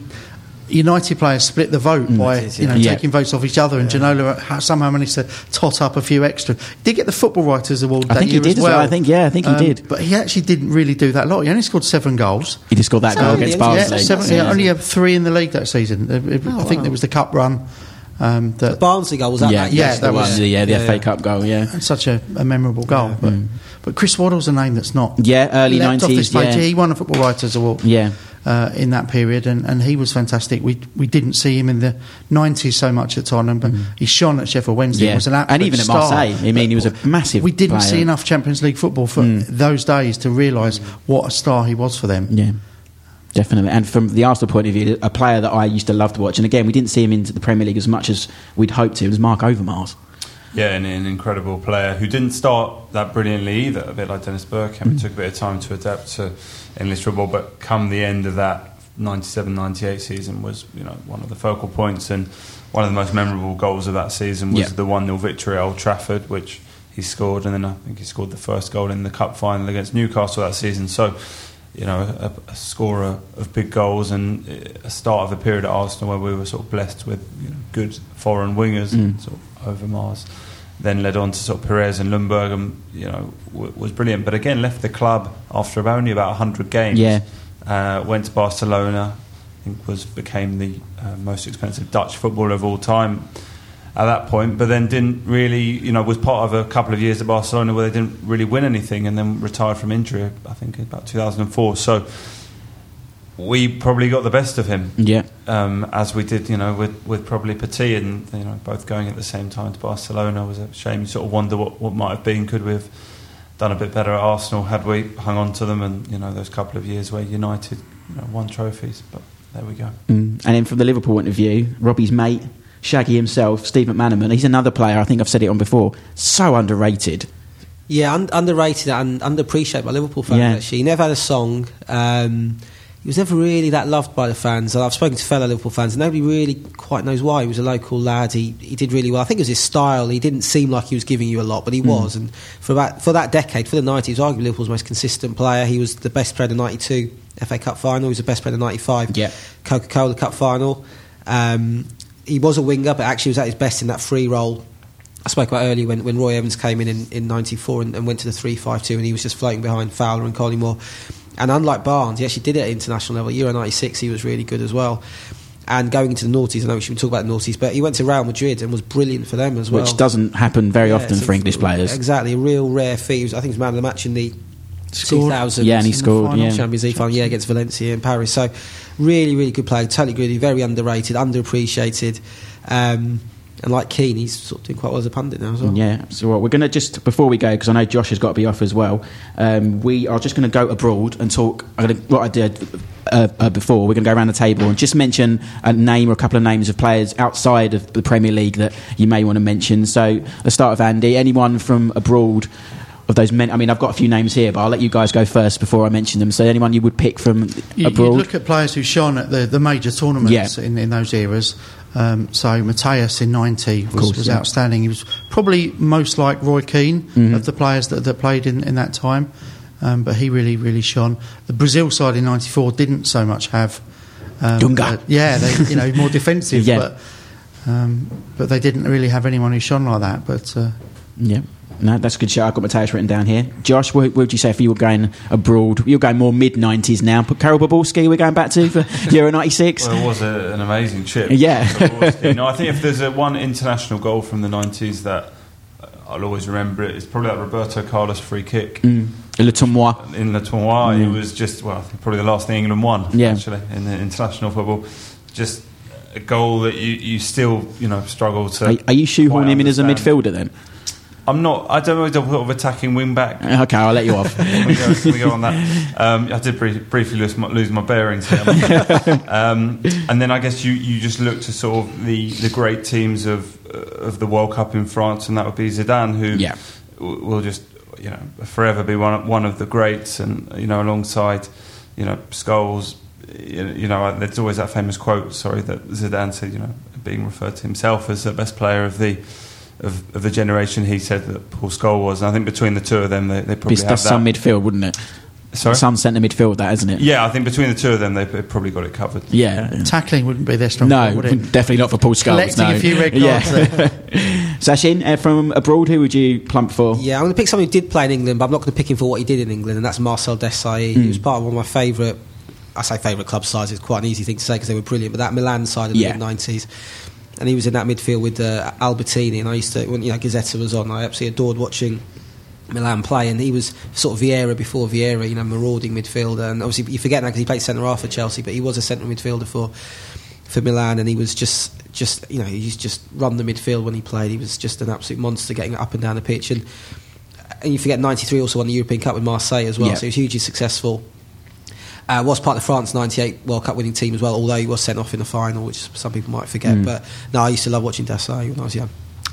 Speaker 5: United players split the vote by
Speaker 3: did,
Speaker 5: you know
Speaker 2: yeah.
Speaker 5: taking votes off each other, and Ginola somehow managed to tot up a few extra. He did get the Football Writers Award.
Speaker 2: I
Speaker 5: that
Speaker 2: think he
Speaker 5: year
Speaker 2: did
Speaker 5: as
Speaker 2: as
Speaker 5: well.
Speaker 2: well. I think- yeah, I think he
Speaker 5: Um,
Speaker 2: did.
Speaker 5: But he actually didn't really do that lot. He only scored seven goals.
Speaker 2: He just scored that goal against Barnsley.
Speaker 5: Yeah, seven, yeah, only had three in the league that season. Uh, it- I think
Speaker 3: wow.
Speaker 5: there was the cup run. Um,
Speaker 3: The
Speaker 5: that
Speaker 3: Barnsley goal was that?
Speaker 2: yeah,
Speaker 3: that
Speaker 5: yeah,
Speaker 3: year?
Speaker 5: that was-
Speaker 2: The, yeah, the
Speaker 3: yeah,
Speaker 2: FA
Speaker 3: yeah.
Speaker 2: Cup goal. Yeah.
Speaker 5: such a, a memorable goal. But, but Chris Waddle's a name that's not
Speaker 2: Yeah, early
Speaker 5: left off this
Speaker 2: 90s,
Speaker 5: page.
Speaker 2: yeah.
Speaker 5: He won a Football Writers Award.
Speaker 2: Yeah.
Speaker 5: Uh, in that period, and, and he was fantastic. We we didn't see him in the nineties so much at Tottenham, but he shone at Sheffield Wednesday.
Speaker 2: Mm. Yeah.
Speaker 5: Was an absolute
Speaker 2: And even at
Speaker 5: star.
Speaker 2: Marseille. I mean, he was a massive
Speaker 5: We didn't
Speaker 2: player. Mm.
Speaker 5: see enough Champions League football for those days to realise what a star he was for them.
Speaker 2: Yeah, definitely. And from the Arsenal point of view, a player that I used to love to watch, and again, we didn't see him into the Premier League as much as we'd hoped to, was Mark Overmars.
Speaker 4: Yeah, and an incredible player who didn't start that brilliantly either, a bit like Dennis Bergkamp. It took a bit of time to adapt to English football, but come the end of that 97-98 season was you know one of the focal points and one of the most memorable goals of that season was
Speaker 2: Yeah.
Speaker 4: the 1-0 victory at Old Trafford, which he scored, and then I think he scored the first goal in the cup final against Newcastle that season. So, you know, a, a scorer of big goals and a start of a period at Arsenal where we were sort of blessed with you know, good foreign wingers,
Speaker 2: Mm.
Speaker 4: sort of Overmars. Then led on to sort of Pires and Ljungberg, and you know w- was brilliant. But again, left the club after about only about hundred games.
Speaker 2: Yeah.
Speaker 4: Uh, went to Barcelona. I think was became the uh, most expensive Dutch footballer of all time at that point. But then didn't really, you know, was part of a couple of years at Barcelona where they didn't really win anything, and then retired from injury. I think about 2004. So we probably got the best of him
Speaker 2: Yeah,
Speaker 4: um, as we did, you know, with, with probably Petit and you know both going at the same time to Barcelona was a shame. You sort of wonder what, what might have been. Could we have done a bit better at Arsenal had we hung on to them? And you know those couple of years where United you know, won trophies, but there we go.
Speaker 2: Mm. and then from the Liverpool point of view, Robbie's mate, Shaggy himself, Steve McManaman, he's another player. I think I've said it on before. So underrated.
Speaker 3: Yeah, un- underrated and underappreciated by Liverpool fans.
Speaker 2: Yeah.
Speaker 3: Actually, he never had a song. Um, he was never really that loved by the fans. And I've spoken to fellow Liverpool fans, and nobody really quite knows why. He was a local lad. He he did really well. I think it was his style. He didn't seem like he was giving you a lot, but he was. And for that for that decade, for the nineties, he arguably Liverpool's most consistent player. He was the best player in the '92 FA Cup final. He was the best player in the '95
Speaker 2: Yeah.
Speaker 3: Coca Cola Cup final. Um, he was a winger, but actually was at his best in that free role. I spoke about earlier when, when Roy Evans came in in, in 94 and, and went to the 3 5 2, and he was just floating behind Fowler and Collymore. And unlike Barnes, he actually did it at international level. Euro 96, he was really good as well. And going into the noughties, I know we should talk about the noughties, but he went to Real Madrid and was brilliant for them as well.
Speaker 2: Which doesn't happen very
Speaker 3: Yeah,
Speaker 2: often for English players.
Speaker 3: Exactly, a real rare feat. Was- I think he was man of the match in the
Speaker 5: Scored.
Speaker 3: 2000
Speaker 2: Yeah, and he
Speaker 5: in the
Speaker 2: scored.
Speaker 5: final.
Speaker 2: Yeah.
Speaker 3: Champions League final, yeah, against Valencia in Paris. So, really, really good player. Totally agree. Very underrated, underappreciated. Um, and like Keane, he's sort of doing quite well as a pundit now as well.
Speaker 2: Yeah, so what, we're going to just, before we go, because I know Josh has got to be off as well, um, we are just going to go abroad and talk, I'm gonna, what I did uh, uh, before, we're going to go around the table and just mention a name or a couple of names of players outside of the Premier League that you may want to mention. So let's start with Andy. Anyone from abroad of those men? I mean, I've got a few names here, but I'll let you guys go first before I mention them. So anyone you would pick from
Speaker 5: You, you
Speaker 2: abroad?
Speaker 5: look at players who shone at the, the major tournaments
Speaker 2: Yeah.
Speaker 5: in, in those eras. Um, so Matthaus in '90 was,
Speaker 2: course,
Speaker 5: was
Speaker 2: yeah.
Speaker 5: outstanding. He was probably most like Roy Keane
Speaker 2: Mm-hmm.
Speaker 5: of the players that, that played in, in that time, um, but he really really shone. The Brazil side in '94 didn't so much have. Um,
Speaker 2: Dunga.
Speaker 5: uh, yeah, they, you know, more defensive,
Speaker 2: Yeah.
Speaker 5: but um, but they didn't really have anyone who shone like that. But uh,
Speaker 2: Yeah. No, that's a good show. I've got Matthaus written down here. Josh, what, what would you say if you were going abroad? You're going more mid 90s now. But Karel Poborsky, we're going back to for Euro 96?
Speaker 4: Well, it was a, an amazing trip.
Speaker 2: Yeah.
Speaker 4: know, I think if there's a one international goal from the 90s that uh, I'll always remember it, it's probably that Roberto Carlos free kick
Speaker 2: Mm. Le Tournoi.
Speaker 4: in the tournoi. It was just, well, probably the last thing England won,
Speaker 2: Yeah.
Speaker 4: actually, in the international football. Just a goal that you, you still, you know, struggle to.
Speaker 2: Are, are you shoehorning him in as a midfielder then?
Speaker 4: I'm not. I don't know. Sort of attacking wing back.
Speaker 2: Okay, I'll let you off.
Speaker 4: Can we, go, we go on that? Um, I did brief, briefly lose my, lose my bearings here. um, and then I guess you, you just look to sort of the, the great teams of uh, of the World Cup in France, and that would be Zidane, who
Speaker 2: Yeah.
Speaker 4: will just you know forever be one of, one of the greats, and you know alongside you know Scholes. You know, there's always that famous quote. Sorry, that Zidane said. You know, being referred to himself as the best player of the of, of the generation. He said that Paul Scholes was. And I think between the two of them, they, they probably
Speaker 2: It's-
Speaker 4: have
Speaker 2: That's
Speaker 4: that.
Speaker 2: some midfield, wouldn't it?
Speaker 4: Sorry?
Speaker 2: Some centre midfield, that isn't it?
Speaker 4: Yeah, I think between the two of them, they've they've probably got it covered.
Speaker 2: Yeah.
Speaker 5: Tackling wouldn't be their strong
Speaker 2: No,
Speaker 5: point, would it?
Speaker 2: definitely not for Paul Scholes.
Speaker 5: Collecting
Speaker 2: no.
Speaker 5: a few red cards there.
Speaker 2: Sachin, uh, from abroad, who would you plump for?
Speaker 3: Yeah, I'm going to pick someone who did play in England, but I'm not going to pick him for what he did in England, and that's Marcel Desailly.
Speaker 2: Hmm.
Speaker 3: He was part of one of my favourite, I say favourite club sides, it's quite an easy thing to say because they were brilliant, but that Milan side of the
Speaker 2: Yeah.
Speaker 3: mid 90s. And he was in that midfield with uh, Albertini, and I used to, when you know, Gazzetta was on, I absolutely adored watching Milan play, and he was sort of Vieira before Vieira, you know, marauding midfielder. And obviously, you forget that because he played centre half for Chelsea, but he was a centre midfielder for for Milan, and he was just just you know he's just run the midfield when he played. He was just an absolute monster, getting up and down the pitch. And and you forget '93 also won the European Cup with Marseille as well,
Speaker 2: Yeah.
Speaker 3: so he was hugely successful. Uh, was part of the France '98 World Cup winning team as well, although he was sent off in the final, which some people might forget.
Speaker 2: Mm.
Speaker 3: But no, I used to love watching Desailly when I was young.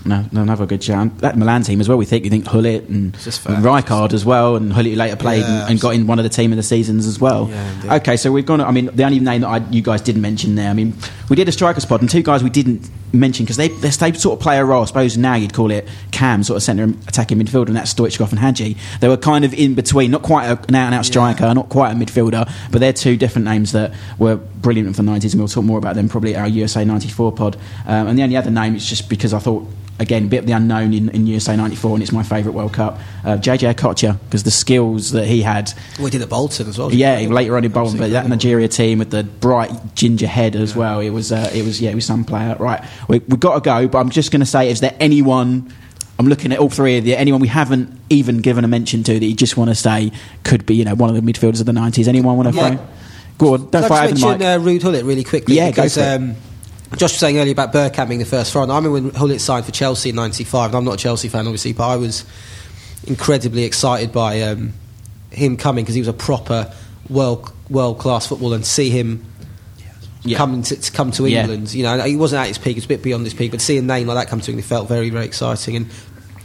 Speaker 2: No, no, another good shout. That Milan team as well. We think you think Gullit and, and. Rijkaard as well, and Gullit later played
Speaker 3: Yeah,
Speaker 2: and, and got in one of the team of the seasons as well.
Speaker 3: Yeah,
Speaker 2: okay, so we've gone. I mean, the only name that I, you guys didn't mention there. I mean, we did a strikers pod, and two guys we didn't mention because they they they sort of play a role. I suppose now you'd call it Cam, sort of centre attacking midfielder, and that's Stoichkov and Hagi. They were kind of in between, not quite a- an out and out striker, not quite a midfielder, but they're two different names that were brilliant for the 90s, and we'll talk more about them probably at our USA 94 pod. Um, and the only other name is just because I thought again, a bit of the unknown in, in USA 94, and it's my favourite World Cup. Uh, JJ Okocha, because the skills that he had.
Speaker 3: We did at Bolton as well.
Speaker 2: Yeah, later on in Bolton, but that Nigeria team with the bright ginger head as well. It was, uh, it was, yeah, it was some player. Right, we, we've got to go, but I'm just going to say, is there anyone? I'm looking at all three of you. Anyone we haven't even given a mention to that you just want to say could be, you know, one of the midfielders of the 90s? Anyone want to
Speaker 3: Yeah.
Speaker 2: throw? Go on, don't
Speaker 3: Can I just mention uh, Ruud Gullit really quickly?
Speaker 2: Yeah, go
Speaker 3: because,
Speaker 2: for it.
Speaker 3: um, Josh was saying earlier about Bergkamp being the first foreign. I remember when Gullit signed for Chelsea in '95, and I'm not a Chelsea fan, obviously, but I was incredibly excited by um, him coming because he was a proper world world class footballer, and see him
Speaker 2: Yeah.
Speaker 3: coming to, to come to
Speaker 2: Yeah.
Speaker 3: England. You know, he wasn't at his peak; he was a bit beyond his peak. But to see a name like that come to England felt very, very exciting. And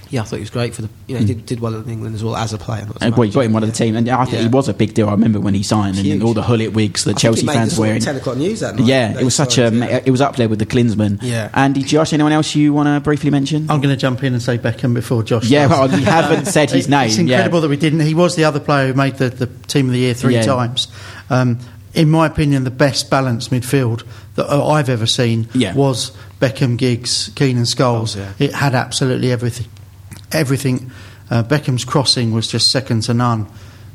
Speaker 3: yeah, I thought he was great for the. You know, he did, did well in England as well as a player. not as a
Speaker 2: well, you got him one of the team, and I think
Speaker 3: Yeah.
Speaker 2: he was a big deal. I remember when he signed, and,
Speaker 3: Huge.
Speaker 2: all the Gullit wigs that
Speaker 3: I think
Speaker 2: Chelsea
Speaker 3: it made
Speaker 2: fans
Speaker 3: the sort of
Speaker 2: wearing.
Speaker 3: Ten o'clock news that night.
Speaker 2: Yeah, it was such a.
Speaker 3: yeah.
Speaker 2: It was up there with the Klinsman.
Speaker 3: Yeah.
Speaker 2: Andy, Josh, anyone else you want to briefly mention?
Speaker 5: I'm going to jump in and say Beckham before Josh.
Speaker 2: Yeah,
Speaker 5: does.
Speaker 2: well, we haven't said his name.
Speaker 5: It's incredible
Speaker 2: yeah.
Speaker 5: that we didn't. He was the other player who made the, the team of the year three
Speaker 2: Yeah.
Speaker 5: times. Um, in my opinion, the best balanced midfield that uh, I've ever seen
Speaker 2: Yeah.
Speaker 5: was Beckham, Giggs, Keenan, Scholes.
Speaker 3: Scholes, yeah.
Speaker 5: It had absolutely everything. Everything. Uh, Beckham's crossing was just second to none.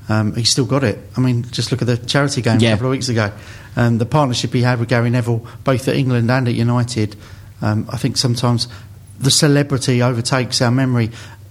Speaker 5: Um, he still got it. I mean, just look at the charity game
Speaker 2: Yeah.
Speaker 5: a couple of weeks ago. Um, the partnership he had with Gary Neville, both at England and at United. Um, I think sometimes the celebrity overtakes our memory.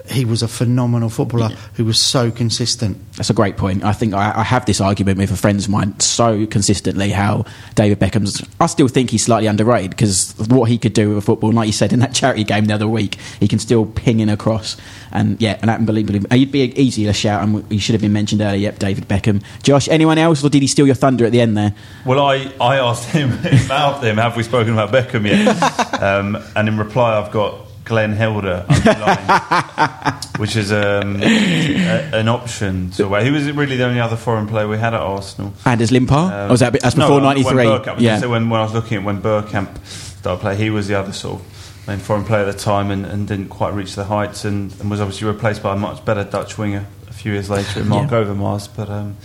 Speaker 5: He was a phenomenal footballer who was so consistent.
Speaker 2: That's a great point. I think I, I have this argument with a friend of mine so consistently how David Beckham's. I still think he's slightly underrated because what he could do with a football, and like you said in that charity game the other week, he can still ping in across. And yeah, and unbelievable. He'd be easy to shout, and he should have been mentioned earlier. Yep, David Beckham. Josh, anyone else, or did he steal your thunder at the end there?
Speaker 4: Well, I, I asked him about him, have we spoken about Beckham yet? um, and in reply, I've got Glenn Helder underlined, which is um, a, an option. So where he was really the only other foreign player we had at Arsenal.
Speaker 2: Anders Limpar?
Speaker 4: Um,
Speaker 2: or was that that's
Speaker 4: no,
Speaker 2: before
Speaker 4: when
Speaker 2: '93?
Speaker 4: Bergkamp-
Speaker 2: Yeah.
Speaker 4: So when, when I was looking at when Bergkamp started playing, he was the other sort of main foreign player at the time and, and didn't quite reach the heights and, and was obviously replaced by a much better Dutch winger a few years later Mark
Speaker 2: Yeah.
Speaker 4: Overmars. But um,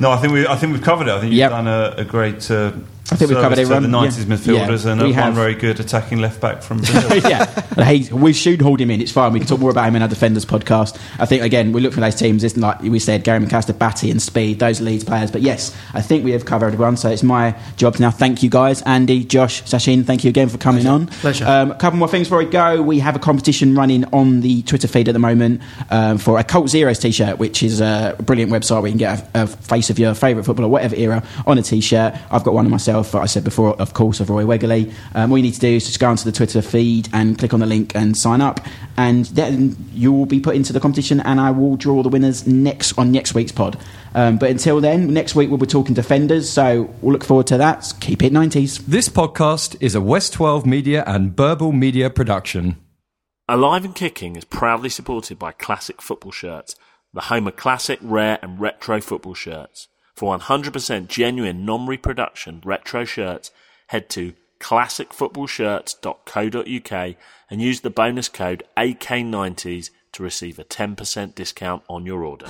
Speaker 4: no, I think we I think we've covered it. I think you've
Speaker 2: Yep.
Speaker 4: done a, a great. Uh,
Speaker 2: I think we've covered everyone,
Speaker 4: The
Speaker 2: yeah.
Speaker 4: midfielders
Speaker 2: Yeah,
Speaker 4: and
Speaker 2: we
Speaker 4: uh,
Speaker 2: have.
Speaker 4: one very good attacking left back from Brazil.
Speaker 2: yeah, hey, we should hold him in. It's fine. We can talk more about him in our defenders podcast. I think again, we look for those teams. It's like we said, Gary McAllister, Batty, and Speed. Those are Leeds players. But yes, I think we have covered everyone. So it's my job now. Thank you guys, Andy, Josh, Sachin. Thank you again for coming on.
Speaker 5: Pleasure.
Speaker 2: Um, a couple more things before we go. We have a competition running on the Twitter feed at the moment um, for a Cult Zeros t-shirt, which is a brilliant website where you can get a, a face of your favourite footballer, whatever era, on a t-shirt. I've got one of myself. Myself, I said before, of course, of Roy Wegerle. Um, all you need to do is just go onto the Twitter feed and click on the link and sign up, and then you will be put into the competition, and I will draw the winners next on next week's pod. Um, but until then, next week we'll be talking defenders, so we'll look forward to that. Keep it 90s.
Speaker 7: This podcast is a West 12 Media and Burble Media production.
Speaker 1: Alive and Kicking is proudly supported by Classic Football Shirts, the home of classic, rare, and retro football shirts. For 100% genuine non reproduction retro shirts, head to classicfootballshirts.co.uk and use the bonus code AK90s to receive a 10% discount on your order.